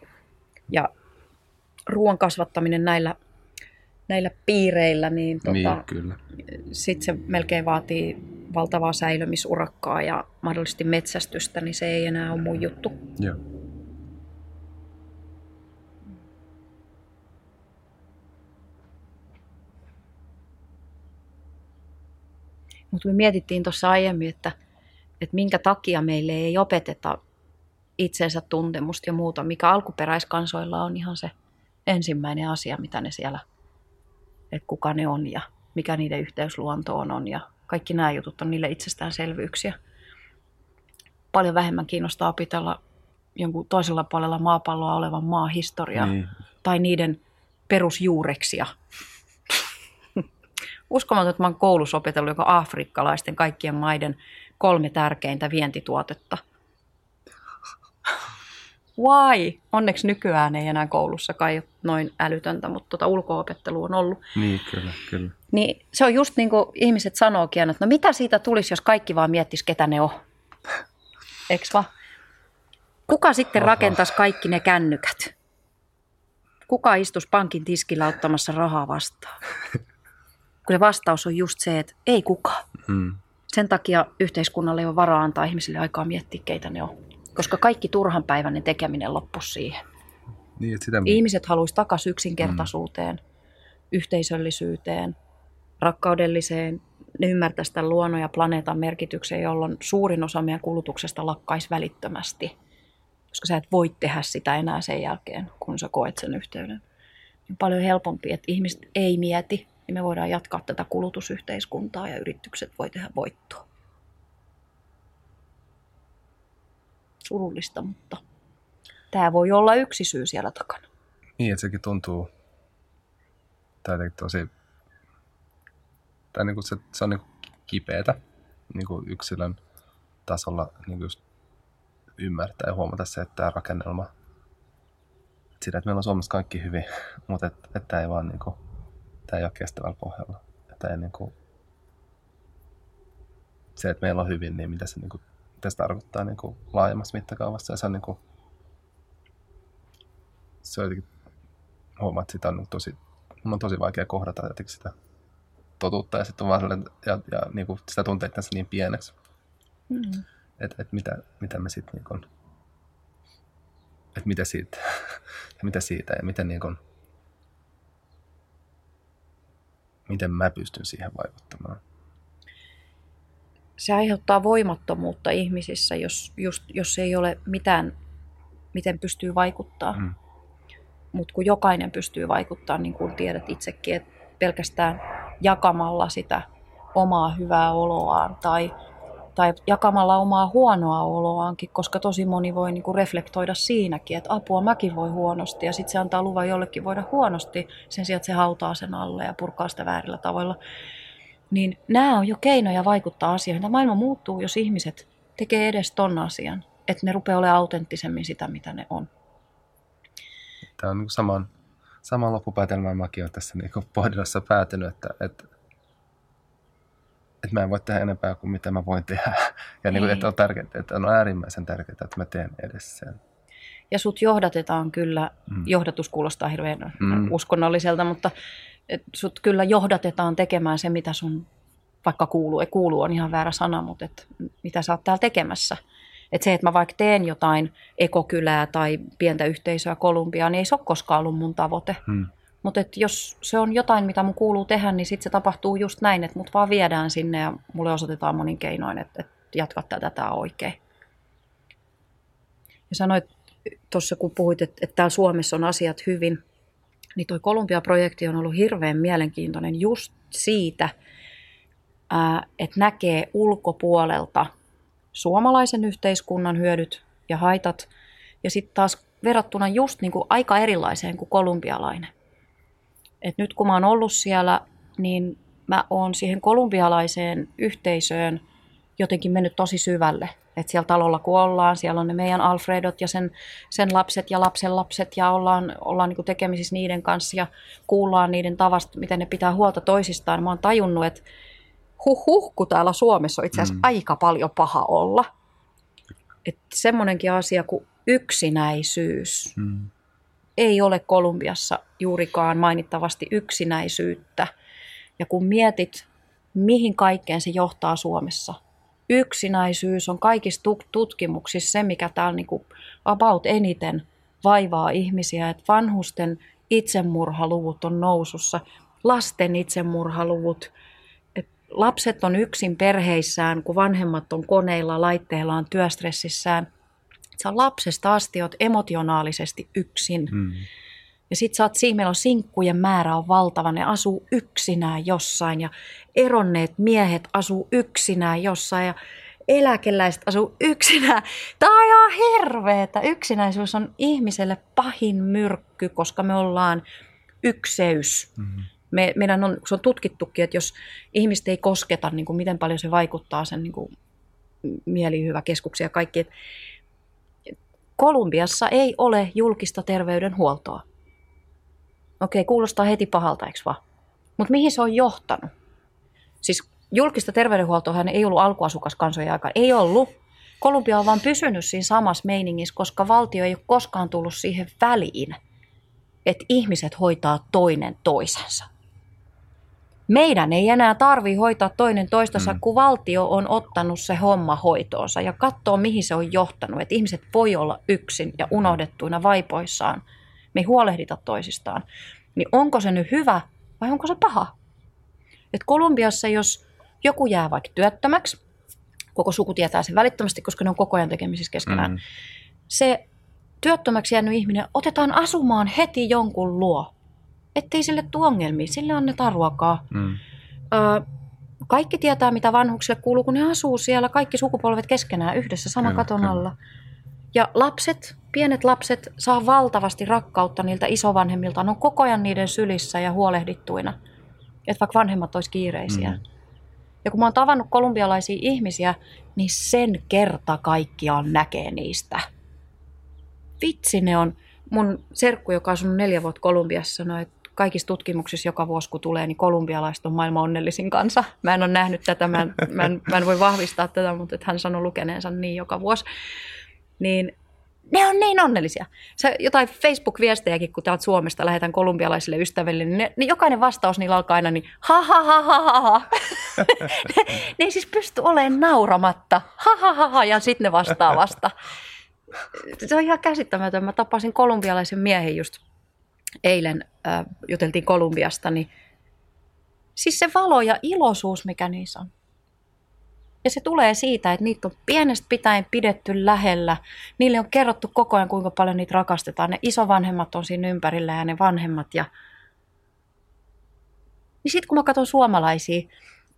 Ja ruoan kasvattaminen näillä, näillä piireillä, niin, tota, niin kyllä. sitten se melkein vaatii valtavaa säilymisurakkaa ja mahdollisesti metsästystä, niin se ei enää ole mun juttu. Joo. Mutta me mietittiin tuossa aiemmin, että, että minkä takia meille ei opeteta itsensä tuntemusta ja muuta, mikä alkuperäiskansoilla on ihan se ensimmäinen asia, mitä ne siellä, että kuka ne on ja mikä niiden yhteys luontoon on ja kaikki nämä jutut on niille itsestäänselvyyksiä. Paljon vähemmän kiinnostaa opitella jonkun toisella puolella maapalloa olevan maan historiaa niin. tai niiden perusjuureksia uskomaton, että mä oon koulussa opetellut joka afrikkalaisten kaikkien maiden kolme tärkeintä vientituotetta. Why? Onneksi nykyään ei enää koulussa kai noin älytöntä, mutta tota ulkoopettelu on ollut. Niin, kyllä, kyllä. Niin se on just niin kuin ihmiset sanookin, että no mitä siitä tulisi, jos kaikki vaan miettisi, ketä ne on. Eks va? Kuka sitten rakentaisi kaikki ne kännykät? Kuka istuisi pankin tiskillä ottamassa rahaa vastaan? kun se vastaus on just se, että ei kukaan. Mm. Sen takia yhteiskunnalle ei ole varaa antaa ihmisille aikaa miettiä, keitä ne on. Koska kaikki turhanpäiväinen tekeminen loppui siihen. Niin, että sitä... Ihmiset haluaisivat takaisin yksinkertaisuuteen, mm. yhteisöllisyyteen, rakkaudelliseen. Ne ymmärtäisivät tämän luonnon ja planeetan merkityksen, jolloin suurin osa meidän kulutuksesta lakkaisi välittömästi. Koska sä et voi tehdä sitä enää sen jälkeen, kun sä koet sen yhteyden. On paljon helpompi, että ihmiset ei mieti, niin me voidaan jatkaa tätä kulutusyhteiskuntaa ja yritykset voi tehdä voittoa. Surullista, mutta tämä voi olla yksi syy siellä takana. Niin, että sekin tuntuu tai tosi, tai niin kuin se, se on niin kipeätä niin kuin yksilön tasolla niin kuin ymmärtää ja huomata se, että tämä rakennelma, sitä, että meillä on Suomessa kaikki hyvin, mutta että, että ei vaan niin kuin tämä ei ole kestävällä pohjalla. Että ei niin kuin, se, että meillä on hyvin, niin mitä se, niin kuin, mitä se tarkoittaa niin kuin laajemmassa mittakaavassa. Ja se on, niin kuin, se on jotenkin, huomaa, että sitä on niin tosi on tosi vaikea kohdata jotenkin sitä totuutta ja sitten vaan ja, ja niin kuin sitä tuntee itsensä niin pieneksi. Mm. Että et mitä, mitä me sitten niin kuin, että mitä siitä, ja mitä siitä ja miten, niin kuin, miten mä pystyn siihen vaikuttamaan. Se aiheuttaa voimattomuutta ihmisissä, jos, just, jos ei ole mitään, miten pystyy vaikuttaa. Mm. Mutta kun jokainen pystyy vaikuttaa, niin kuin tiedät itsekin, että pelkästään jakamalla sitä omaa hyvää oloaan tai tai jakamalla omaa huonoa oloaankin, koska tosi moni voi niin kuin reflektoida siinäkin, että apua mäkin voi huonosti ja sitten se antaa luvan jollekin voida huonosti sen sijaan, että se hautaa sen alle ja purkaa sitä väärillä tavoilla. Niin nämä on jo keinoja vaikuttaa asioihin. Tämä maailma muuttuu, jos ihmiset tekee edes ton asian, että ne rupeaa olemaan autenttisemmin sitä, mitä ne on. Tämä on niin saman, saman loppupäätelmän mäkin olen tässä niin pohdinnassa päätynyt, että, että että mä en voi tehdä enempää kuin mitä mä voin tehdä. Ja niin kuin, että on tärkeää, että on äärimmäisen tärkeää, että mä teen edes sen. Ja sut johdatetaan kyllä, mm. johdatus kuulostaa hirveän mm. uskonnolliselta, mutta et sut kyllä johdatetaan tekemään se, mitä sun vaikka kuuluu. Ei kuulu on ihan väärä sana, mutta et mitä sä oot täällä tekemässä. Että se, että mä vaikka teen jotain ekokylää tai pientä yhteisöä Kolumbiaan, niin ei se ole koskaan ollut mun tavoite. Mm. Mutta jos se on jotain, mitä mun kuuluu tehdä, niin sitten se tapahtuu just näin, että mut vaan viedään sinne ja mulle osoitetaan monin keinoin, että, että jatka tätä, tämä oikein. Ja sanoit tuossa, kun puhuit, että, että täällä Suomessa on asiat hyvin, niin toi Kolumbia-projekti on ollut hirveän mielenkiintoinen just siitä, että näkee ulkopuolelta suomalaisen yhteiskunnan hyödyt ja haitat, ja sitten taas verrattuna just niin kuin aika erilaiseen kuin kolumbialainen. Et nyt kun mä oon ollut siellä, niin mä oon siihen kolumbialaiseen yhteisöön jotenkin mennyt tosi syvälle. Et siellä talolla kun ollaan, siellä on ne meidän Alfredot ja sen, sen lapset ja lapsen lapset ja ollaan, ollaan niin tekemisissä niiden kanssa ja kuullaan niiden tavasta, miten ne pitää huolta toisistaan. Mä oon tajunnut, että huh huh, kun täällä Suomessa on itse asiassa mm. aika paljon paha olla. Että semmoinenkin asia kuin yksinäisyys. Mm ei ole Kolumbiassa juurikaan mainittavasti yksinäisyyttä. Ja kun mietit, mihin kaikkeen se johtaa Suomessa, yksinäisyys on kaikissa tutkimuksissa se, mikä täällä niin kuin about eniten vaivaa ihmisiä, että vanhusten itsemurhaluvut on nousussa, lasten itsemurhaluvut, että lapset on yksin perheissään, kun vanhemmat on koneilla, laitteillaan, työstressissään – sä lapsesta asti emotionaalisesti yksin. Mm. Ja sit sä oot siinä, meillä on sinkkujen määrä on valtava, ne asuu yksinään jossain ja eronneet miehet asuu yksinään jossain ja eläkeläiset asuu yksinään. Tämä on ihan hirveetä. Yksinäisyys on ihmiselle pahin myrkky, koska me ollaan ykseys. Mm-hmm. Me, meidän on, se on tutkittukin, että jos ihmiset ei kosketa, niin kuin miten paljon se vaikuttaa sen niin kuin mielihyväkeskuksia ja kaikki. Kolumbiassa ei ole julkista terveydenhuoltoa. Okei, kuulostaa heti pahalta, eikö vaan? Mutta mihin se on johtanut? Siis julkista terveydenhuoltoa ei ollut alkuasukas kansojen aikaan. Ei ollut. Kolumbia on vaan pysynyt siinä samassa meiningissä, koska valtio ei ole koskaan tullut siihen väliin, että ihmiset hoitaa toinen toisensa meidän ei enää tarvi hoitaa toinen toistensa, mm. kun valtio on ottanut se homma hoitoonsa ja katsoo, mihin se on johtanut. Että ihmiset voi olla yksin ja unohdettuina vaipoissaan. Me ei huolehdita toisistaan. Niin onko se nyt hyvä vai onko se paha? Et Kolumbiassa, jos joku jää vaikka työttömäksi, koko suku tietää sen välittömästi, koska ne on koko ajan tekemisissä keskenään. Mm. Se työttömäksi jäänyt ihminen otetaan asumaan heti jonkun luo ettei sille tule ongelmia, sille annetaan ruokaa. Mm. Ö, kaikki tietää, mitä vanhuksille kuuluu, kun ne asuu siellä, kaikki sukupolvet keskenään yhdessä saman katon alla. Ja lapset, pienet lapset, saa valtavasti rakkautta niiltä isovanhemmilta. Ne on koko ajan niiden sylissä ja huolehdittuina. Että vaikka vanhemmat olisi kiireisiä. Mm. Ja kun mä oon tavannut kolumbialaisia ihmisiä, niin sen kerta kaikkiaan näkee niistä. Vitsi ne on. Mun serkku, joka on asunut neljä vuotta Kolumbiassa, sanoi, että kaikissa tutkimuksissa joka vuosi, kun tulee, niin kolumbialaiset on maailman onnellisin kansa. Mä en ole nähnyt tätä, mä en, mä en, mä en voi vahvistaa tätä, mutta että hän sanoi lukeneensa niin joka vuosi. Niin ne on niin onnellisia. Sä jotain Facebook-viestejäkin, kun täältä Suomesta lähetän kolumbialaisille ystäville, niin, ne, niin jokainen vastaus niillä alkaa aina niin ha ha ha ha ha ha. ne, ne ei siis pysty olemaan nauramatta. Ha ha ha ha ja sitten ne vastaa vasta. Se on ihan käsittämätön. Mä tapasin kolumbialaisen miehen just eilen, äh, juteltiin Kolumbiasta, niin siis se valo ja iloisuus, mikä niissä on. Ja se tulee siitä, että niitä on pienestä pitäen pidetty lähellä. Niille on kerrottu koko ajan, kuinka paljon niitä rakastetaan. Ne isovanhemmat on siinä ympärillä ja ne vanhemmat. Ja... Niin sitten kun mä katson suomalaisia,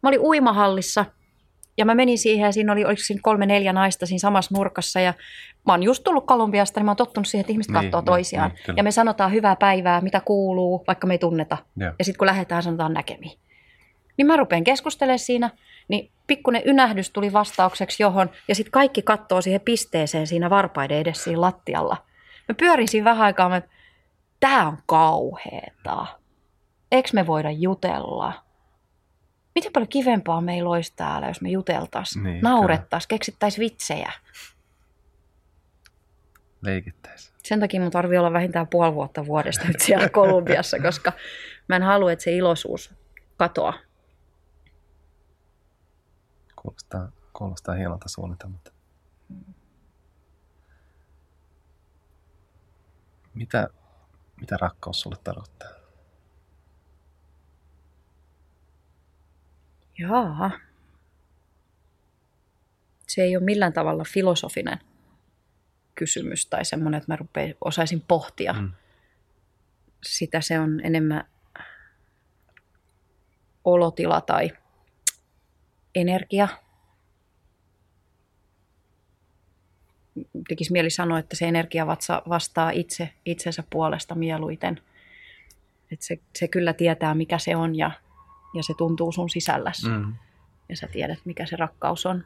mä olin uimahallissa ja mä menin siihen ja siinä oli, oliko siinä kolme neljä naista siinä samassa nurkassa ja mä oon just tullut Kolumbiasta, niin mä oon tottunut siihen, että ihmiset niin, katsoo niin, toisiaan. Niin, ja me sanotaan hyvää päivää, mitä kuuluu, vaikka me ei tunneta. Ja, ja sitten kun lähdetään, sanotaan näkemiin. Niin mä rupean keskustelemaan siinä niin pikkuinen ynähdys tuli vastaukseksi johon, ja sitten kaikki katsoo siihen pisteeseen siinä varpaiden edessä siinä lattialla. Mä pyörin siinä vähän aikaa, että tämä on kauheeta. Eikö me voida jutella? Miten paljon kivempaa meillä olisi täällä, jos me juteltaisiin, niin, naurettaisiin, keksittäisiin vitsejä. Leikittäisiin. Sen takia mun tarvii olla vähintään puoli vuotta vuodesta nyt siellä Kolumbiassa, koska mä en halua, että se iloisuus katoaa. Kuulostaa, kuulostaa hienolta suunnitelmalta. Mitä, mitä rakkaus sulle tarkoittaa? Jaa. Se ei ole millään tavalla filosofinen kysymys tai semmoinen, että mä rupean, osaisin pohtia. Mm. Sitä se on enemmän olotila tai energia. Tekisi mieli sanoa, että se energia vastaa itse itsensä puolesta mieluiten. Että se, se kyllä tietää, mikä se on ja, ja se tuntuu sun sisälläsi. Mm. Ja sä tiedät, mikä se rakkaus on.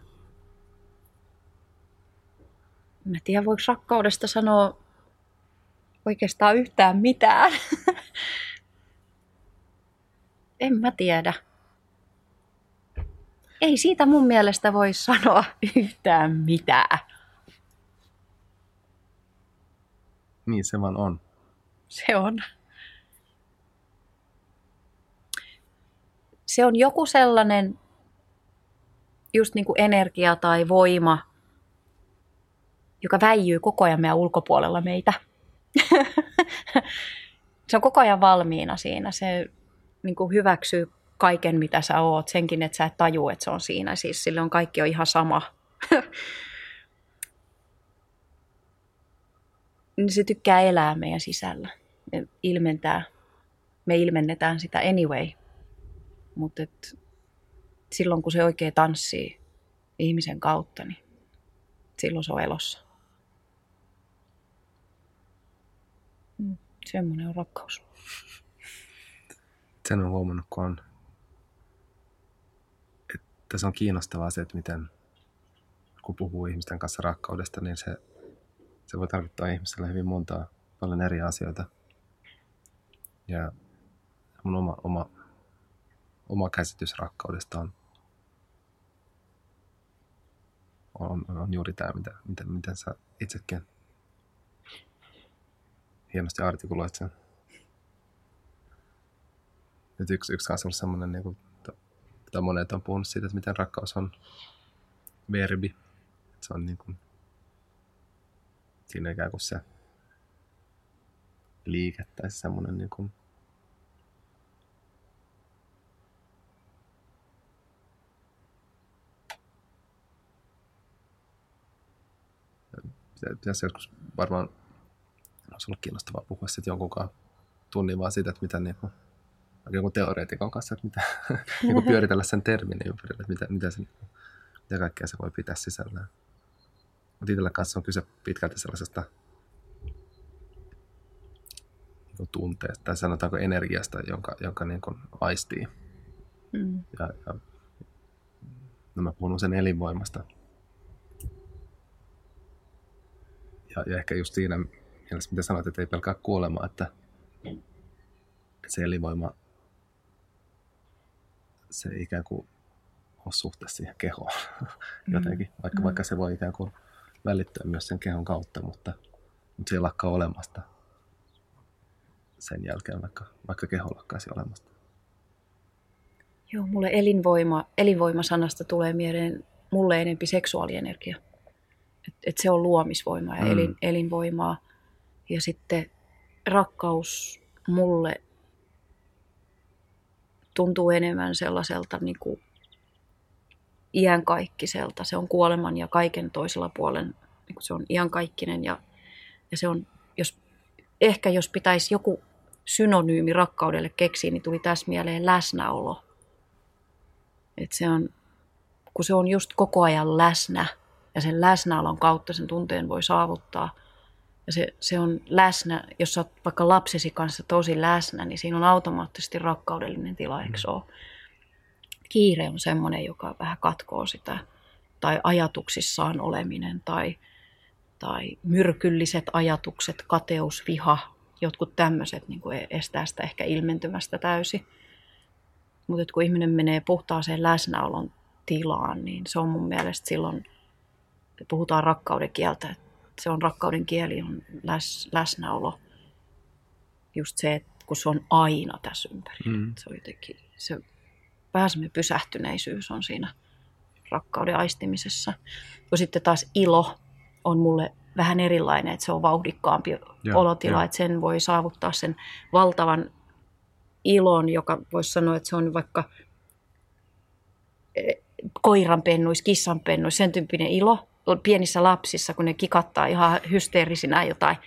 Mä tiedän, voiko rakkaudesta sanoa oikeastaan yhtään mitään. en mä tiedä ei siitä mun mielestä voi sanoa yhtään mitään. Niin se vaan on. Se on. Se on joku sellainen just niin kuin energia tai voima, joka väijyy koko ajan meidän ulkopuolella meitä. se on koko ajan valmiina siinä. Se niin kuin hyväksyy kaiken, mitä sä oot, senkin, että sä et taju, että se on siinä. Siis sille on kaikki on ihan sama. niin se tykkää elää meidän sisällä. Me ilmentää, me ilmennetään sitä anyway. Mutta silloin kun se oikein tanssii ihmisen kautta, niin silloin se on elossa. Mm, semmoinen on rakkaus. Sen on huomannut, kun on tässä on kiinnostavaa se, että miten kun puhuu ihmisten kanssa rakkaudesta, niin se, se voi tarkoittaa ihmiselle hyvin montaa, paljon eri asioita. Ja mun oma, oma, oma käsitys rakkaudesta on, on, on juuri tämä, mitä, miten, miten sä itsekin hienosti artikuloit sen. Nyt yksi, yksi on semmoinen niin kuin tai monet on puhunut siitä, että miten rakkaus on verbi. Se on niin kuin, siinä ikään kuin se liike tai semmoinen niin kuin, pitäisi joskus varmaan olisi ollut kiinnostavaa puhua sitten jonkun tunnin vaan siitä, että mitä niin kuin, jonkun teoreetikon kanssa, että mitä, niin pyöritellä sen termin ympärillä, että mitä, mitä, se, mitä kaikkea se voi pitää sisällään. Mutta itsellä kanssa on kyse pitkälti sellaisesta niin tunteesta tai sanotaanko energiasta, jonka, jonka niin kuin aistii. Mm. Ja, ja no mä puhun sen elinvoimasta. Ja, ja ehkä just siinä mielessä, mitä sanoit, että ei pelkää kuolemaa, että, että se elinvoima se ikään kuin ole suhteessa siihen kehoon mm. jotenkin, vaikka, mm. vaikka se voi ikään kuin välittyä myös sen kehon kautta, mutta, mutta se ei lakkaa olemasta sen jälkeen, vaikka, vaikka keho lakkaisi olemasta. Joo, mulle elinvoima, elinvoimasanasta tulee mieleen mulle enempi seksuaalienergia. Et, et se on luomisvoimaa ja mm. elin, elinvoimaa. Ja sitten rakkaus mulle tuntuu enemmän sellaiselta niin kuin iänkaikkiselta. Se on kuoleman ja kaiken toisella puolen, niin se on iankaikkinen ja, ja se on, jos, ehkä jos pitäisi joku synonyymi rakkaudelle keksiä, niin tuli tässä mieleen läsnäolo. Et se on, kun se on just koko ajan läsnä ja sen läsnäolon kautta sen tunteen voi saavuttaa. Ja se, se on läsnä, jos sä oot vaikka lapsesi kanssa tosi läsnä, niin siinä on automaattisesti rakkaudellinen tila, eikö mm. ole? Kiire on semmoinen, joka vähän katkoo sitä, tai ajatuksissaan oleminen, tai, tai myrkylliset ajatukset, kateus, viha, jotkut tämmöiset niin kuin estää sitä ehkä ilmentymästä täysin. Mutta kun ihminen menee puhtaaseen läsnäolon tilaan, niin se on mun mielestä silloin, puhutaan rakkauden kieltä, että se on rakkauden kieli, on läs, läsnäolo. Just se, että kun se on aina tässä ympärillä. Mm. Se on jotenkin, se vähän semmoinen pysähtyneisyys on siinä rakkauden aistimisessa. Ja sitten taas ilo on mulle vähän erilainen, että se on vauhdikkaampi ja, olotila, ja. että sen voi saavuttaa sen valtavan ilon, joka voisi sanoa, että se on vaikka e, koiranpennuis, kissanpennuis, sen tyyppinen ilo pienissä lapsissa, kun ne kikattaa ihan hysteerisinä jotain,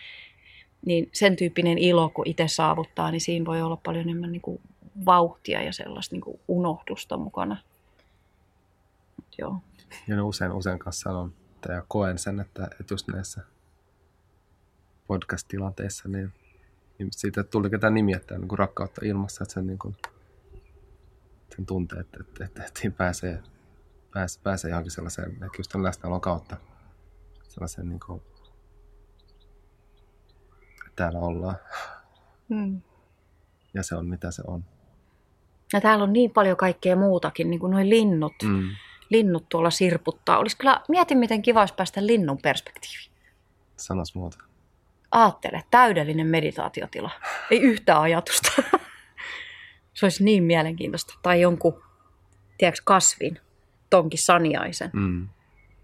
niin sen tyyppinen ilo, kun itse saavuttaa, niin siinä voi olla paljon enemmän niin kuin vauhtia ja sellaista niin kuin unohdusta mukana. Joo. Ja no usein, usein kanssa sanon, ja koen sen, että, että just näissä podcast-tilanteissa, niin, niin siitä tuli tämä nimi, että niin kuin rakkautta ilmassa, että sen, niin kuin, sen tuntee, että, että, että, että pääsee, pääsee, pääsee johonkin sellaiseen, ehkä just tämän läsnäolon kautta sellaisen niin kuin, täällä ollaan. Hmm. Ja se on mitä se on. Ja täällä on niin paljon kaikkea muutakin, niin kuin nuo linnut. Mm linnut tuolla sirputtaa. Olisi kyllä, mietin miten kiva olisi päästä linnun perspektiiviin. Sanas muuta. Aattele, täydellinen meditaatiotila. Ei yhtään ajatusta. Se olisi niin mielenkiintoista. Tai jonkun, tiedätkö, kasvin, tonkin saniaisen. Mm.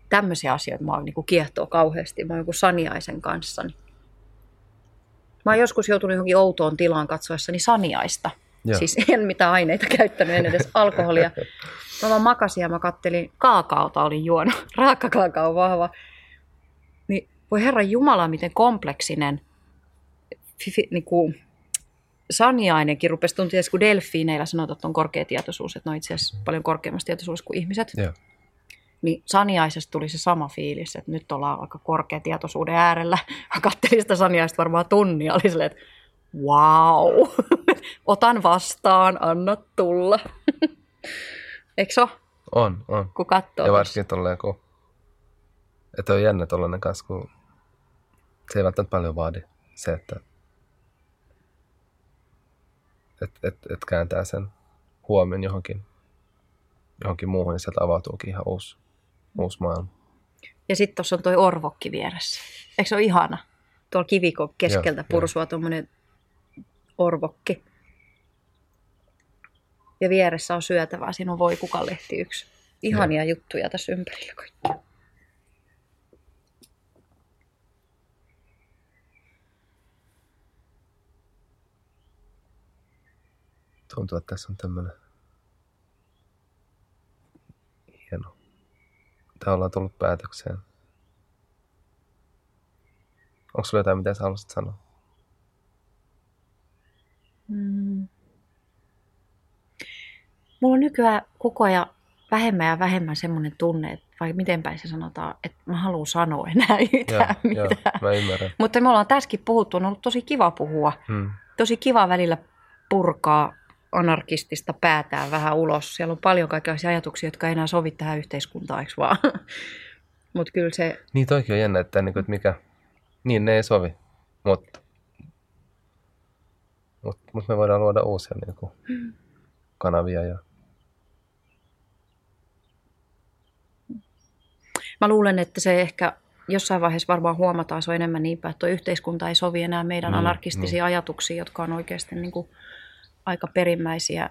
Tämmöisiä asioita mä oon niin kuin kiehtoo kauheasti. Mä oon jonkun saniaisen kanssa. Mä oon joskus joutunut johonkin outoon tilaan katsoessani saniaista. Joo. Siis en mitään aineita käyttänyt, en edes alkoholia. Mä vaan makasin ja mä kattelin, kaakaota olin juonut, raakakaakao vahva. Niin voi herra Jumala, miten kompleksinen fifi, niin kuin, saniainenkin rupesi tuntia, kun delfiineillä sanotaan, että on korkea tietoisuus, että ne on itse asiassa paljon korkeammassa tietoisuus kuin ihmiset. Yeah. Niin saniaisesta tuli se sama fiilis, että nyt ollaan aika korkea tietoisuuden äärellä. Mä kattelin sitä saniaista varmaan tunnia, oli silleen, että wow, otan vastaan, anna tulla. Eikö se On, on. Kun katsoo. Ja varsinkin tolleen, kun... Että on jännä tollainen kanssa, kun se ei välttämättä paljon vaadi se, että et, et, et kääntää sen huomion johonkin, johonkin muuhun, niin sieltä avautuukin ihan uusi, uusi maailma. Ja sitten tuossa on toi orvokki vieressä. Eikö se ole ihana? Tuolla kivikon keskeltä pursua tuommoinen orvokki. Ja vieressä on syötävää. Siinä on voi kukalehti yksi. Ihania ja. juttuja tässä ympärillä kaikki. Tuntuu, että tässä on tämmöinen hieno. Tämä ollaan tullut päätökseen. Onko sulla jotain, mitä sä haluaisit sanoa? Mm. Mulla on nykyään koko ajan vähemmän ja vähemmän semmoinen tunne, että vai miten päin se sanotaan, että mä haluan sanoa enää yhtään joo, mitään. Joo, mä ymmärrän. Mutta me ollaan tässäkin puhuttu, on ollut tosi kiva puhua. Hmm. Tosi kiva välillä purkaa anarkistista päätään vähän ulos. Siellä on paljon kaikenlaisia ajatuksia, jotka ei enää sovi tähän yhteiskuntaan, eikö vaan? Mutta kyllä se... Niin toikin on jännä, että, niinku, että mikä... Niin, ne ei sovi. Mutta mut, mut me voidaan luoda uusia niinku, hmm. kanavia ja Mä luulen, että se ehkä jossain vaiheessa varmaan huomataan, se on enemmän niinpä, että tuo yhteiskunta ei sovi enää meidän Mm, anarkistisiin ajatuksiin, jotka on oikeasti niin kuin aika perimmäisiä,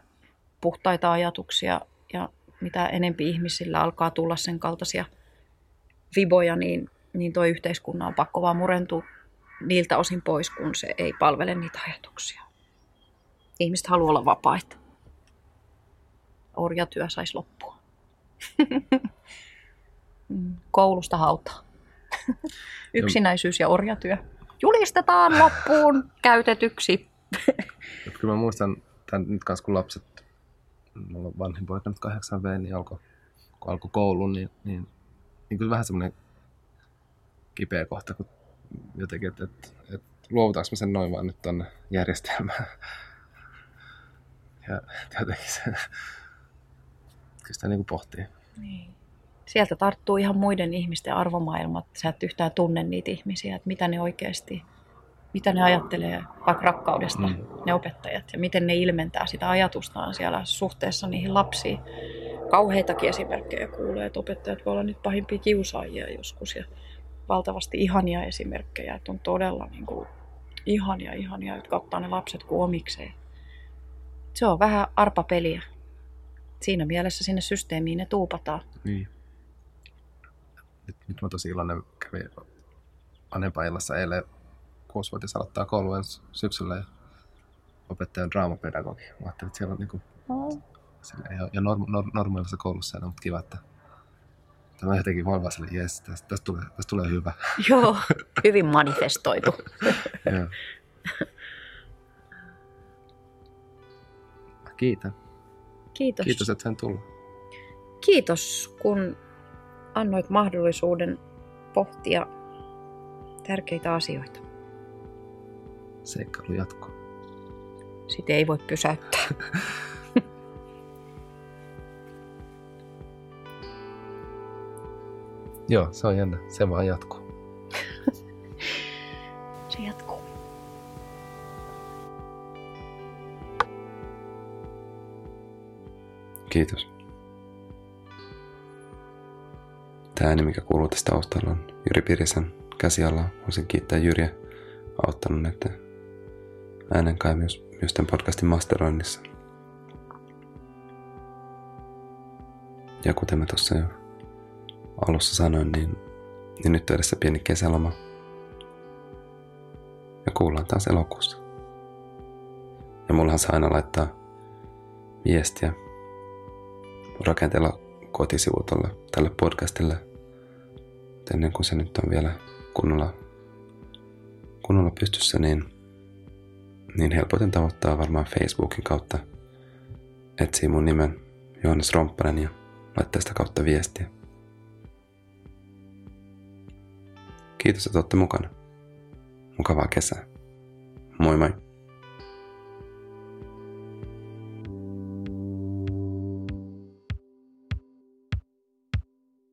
puhtaita ajatuksia. Ja mitä enempi ihmisillä alkaa tulla sen kaltaisia viboja, niin, niin tuo yhteiskunnan on pakko vaan murentua niiltä osin pois, kun se ei palvele niitä ajatuksia. Ihmiset haluaa olla vapaita. Orjatyö saisi loppua. Mm, Koulusta hautaa. Yksinäisyys ja orjatyö. Julistetaan loppuun käytetyksi. Et kyllä mä muistan tämän nyt kanssa, kun lapset, mulla on vanhin poika nyt 8V, niin alkoi, kun alkoi koulun, niin, niin, niin kyllä vähän semmoinen kipeä kohta, kun jotenkin, että, että, että luovutaanko me sen noin vaan nyt tonne järjestelmään. Ja jotenkin se, kyllä sitä niin kuin pohtii. Niin. Sieltä tarttuu ihan muiden ihmisten arvomaailmat. Sä et yhtään tunne niitä ihmisiä, että mitä ne oikeasti, mitä ne ajattelee vaikka rakkaudesta, Mm. ne opettajat, ja miten ne ilmentää sitä ajatustaan siellä suhteessa niihin lapsiin. Kauheitakin esimerkkejä kuulee, että opettajat voi olla nyt pahimpia kiusaajia joskus, ja valtavasti ihania esimerkkejä, että on todella niin kuin, ihania, ihania, jotka ottaa ne lapset kuin omikseen. Se on vähän arpapeliä. Siinä mielessä sinne systeemiin ne tuupataan. Niin. Nyt, nyt mä tosi iloinen kävin vanhempainillassa eilen kuusivuotias aloittaa koulu ensi syksyllä ja opettaja on draamapedagogi. Mä ajattelin, että siellä on niinku, silleen, ja, ja norm, norm, normaalissa koulussa on, mutta kiva, että tämä jotenkin vaan silleen, jes, tästä, tästä, tulee, tästä tulee hyvä. Joo, hyvin manifestoitu. Joo. Kiitän. Kiitos. Kiitos, että sain tulla. Kiitos, kun annoit mahdollisuuden pohtia tärkeitä asioita. Seikkailu jatkuu. Sitä ei voi pysäyttää. Joo, se on jännä. Se vaan jatkuu. Se jatkuu. Kiitos. Tämä ääni, mikä kuuluu tästä taustalla, on Jyri Pirisen käsiala. Voisin kiittää Jyriä auttanut näiden äänen kai myös, myös tämän podcastin masteroinnissa. Ja kuten mä tuossa jo alussa sanoin, niin, niin nyt on edessä pieni kesäloma. Ja kuullaan taas elokuussa. Ja mullahan saa aina laittaa viestiä rakenteella kotisivut tälle, podcastille. Ennen kuin se nyt on vielä kunnolla, kunnolla pystyssä, niin, niin helpoiten tavoittaa varmaan Facebookin kautta. Etsii mun nimen Johannes Romppanen ja laittaa sitä kautta viestiä. Kiitos, että olette mukana. Mukavaa kesää. Moi moi.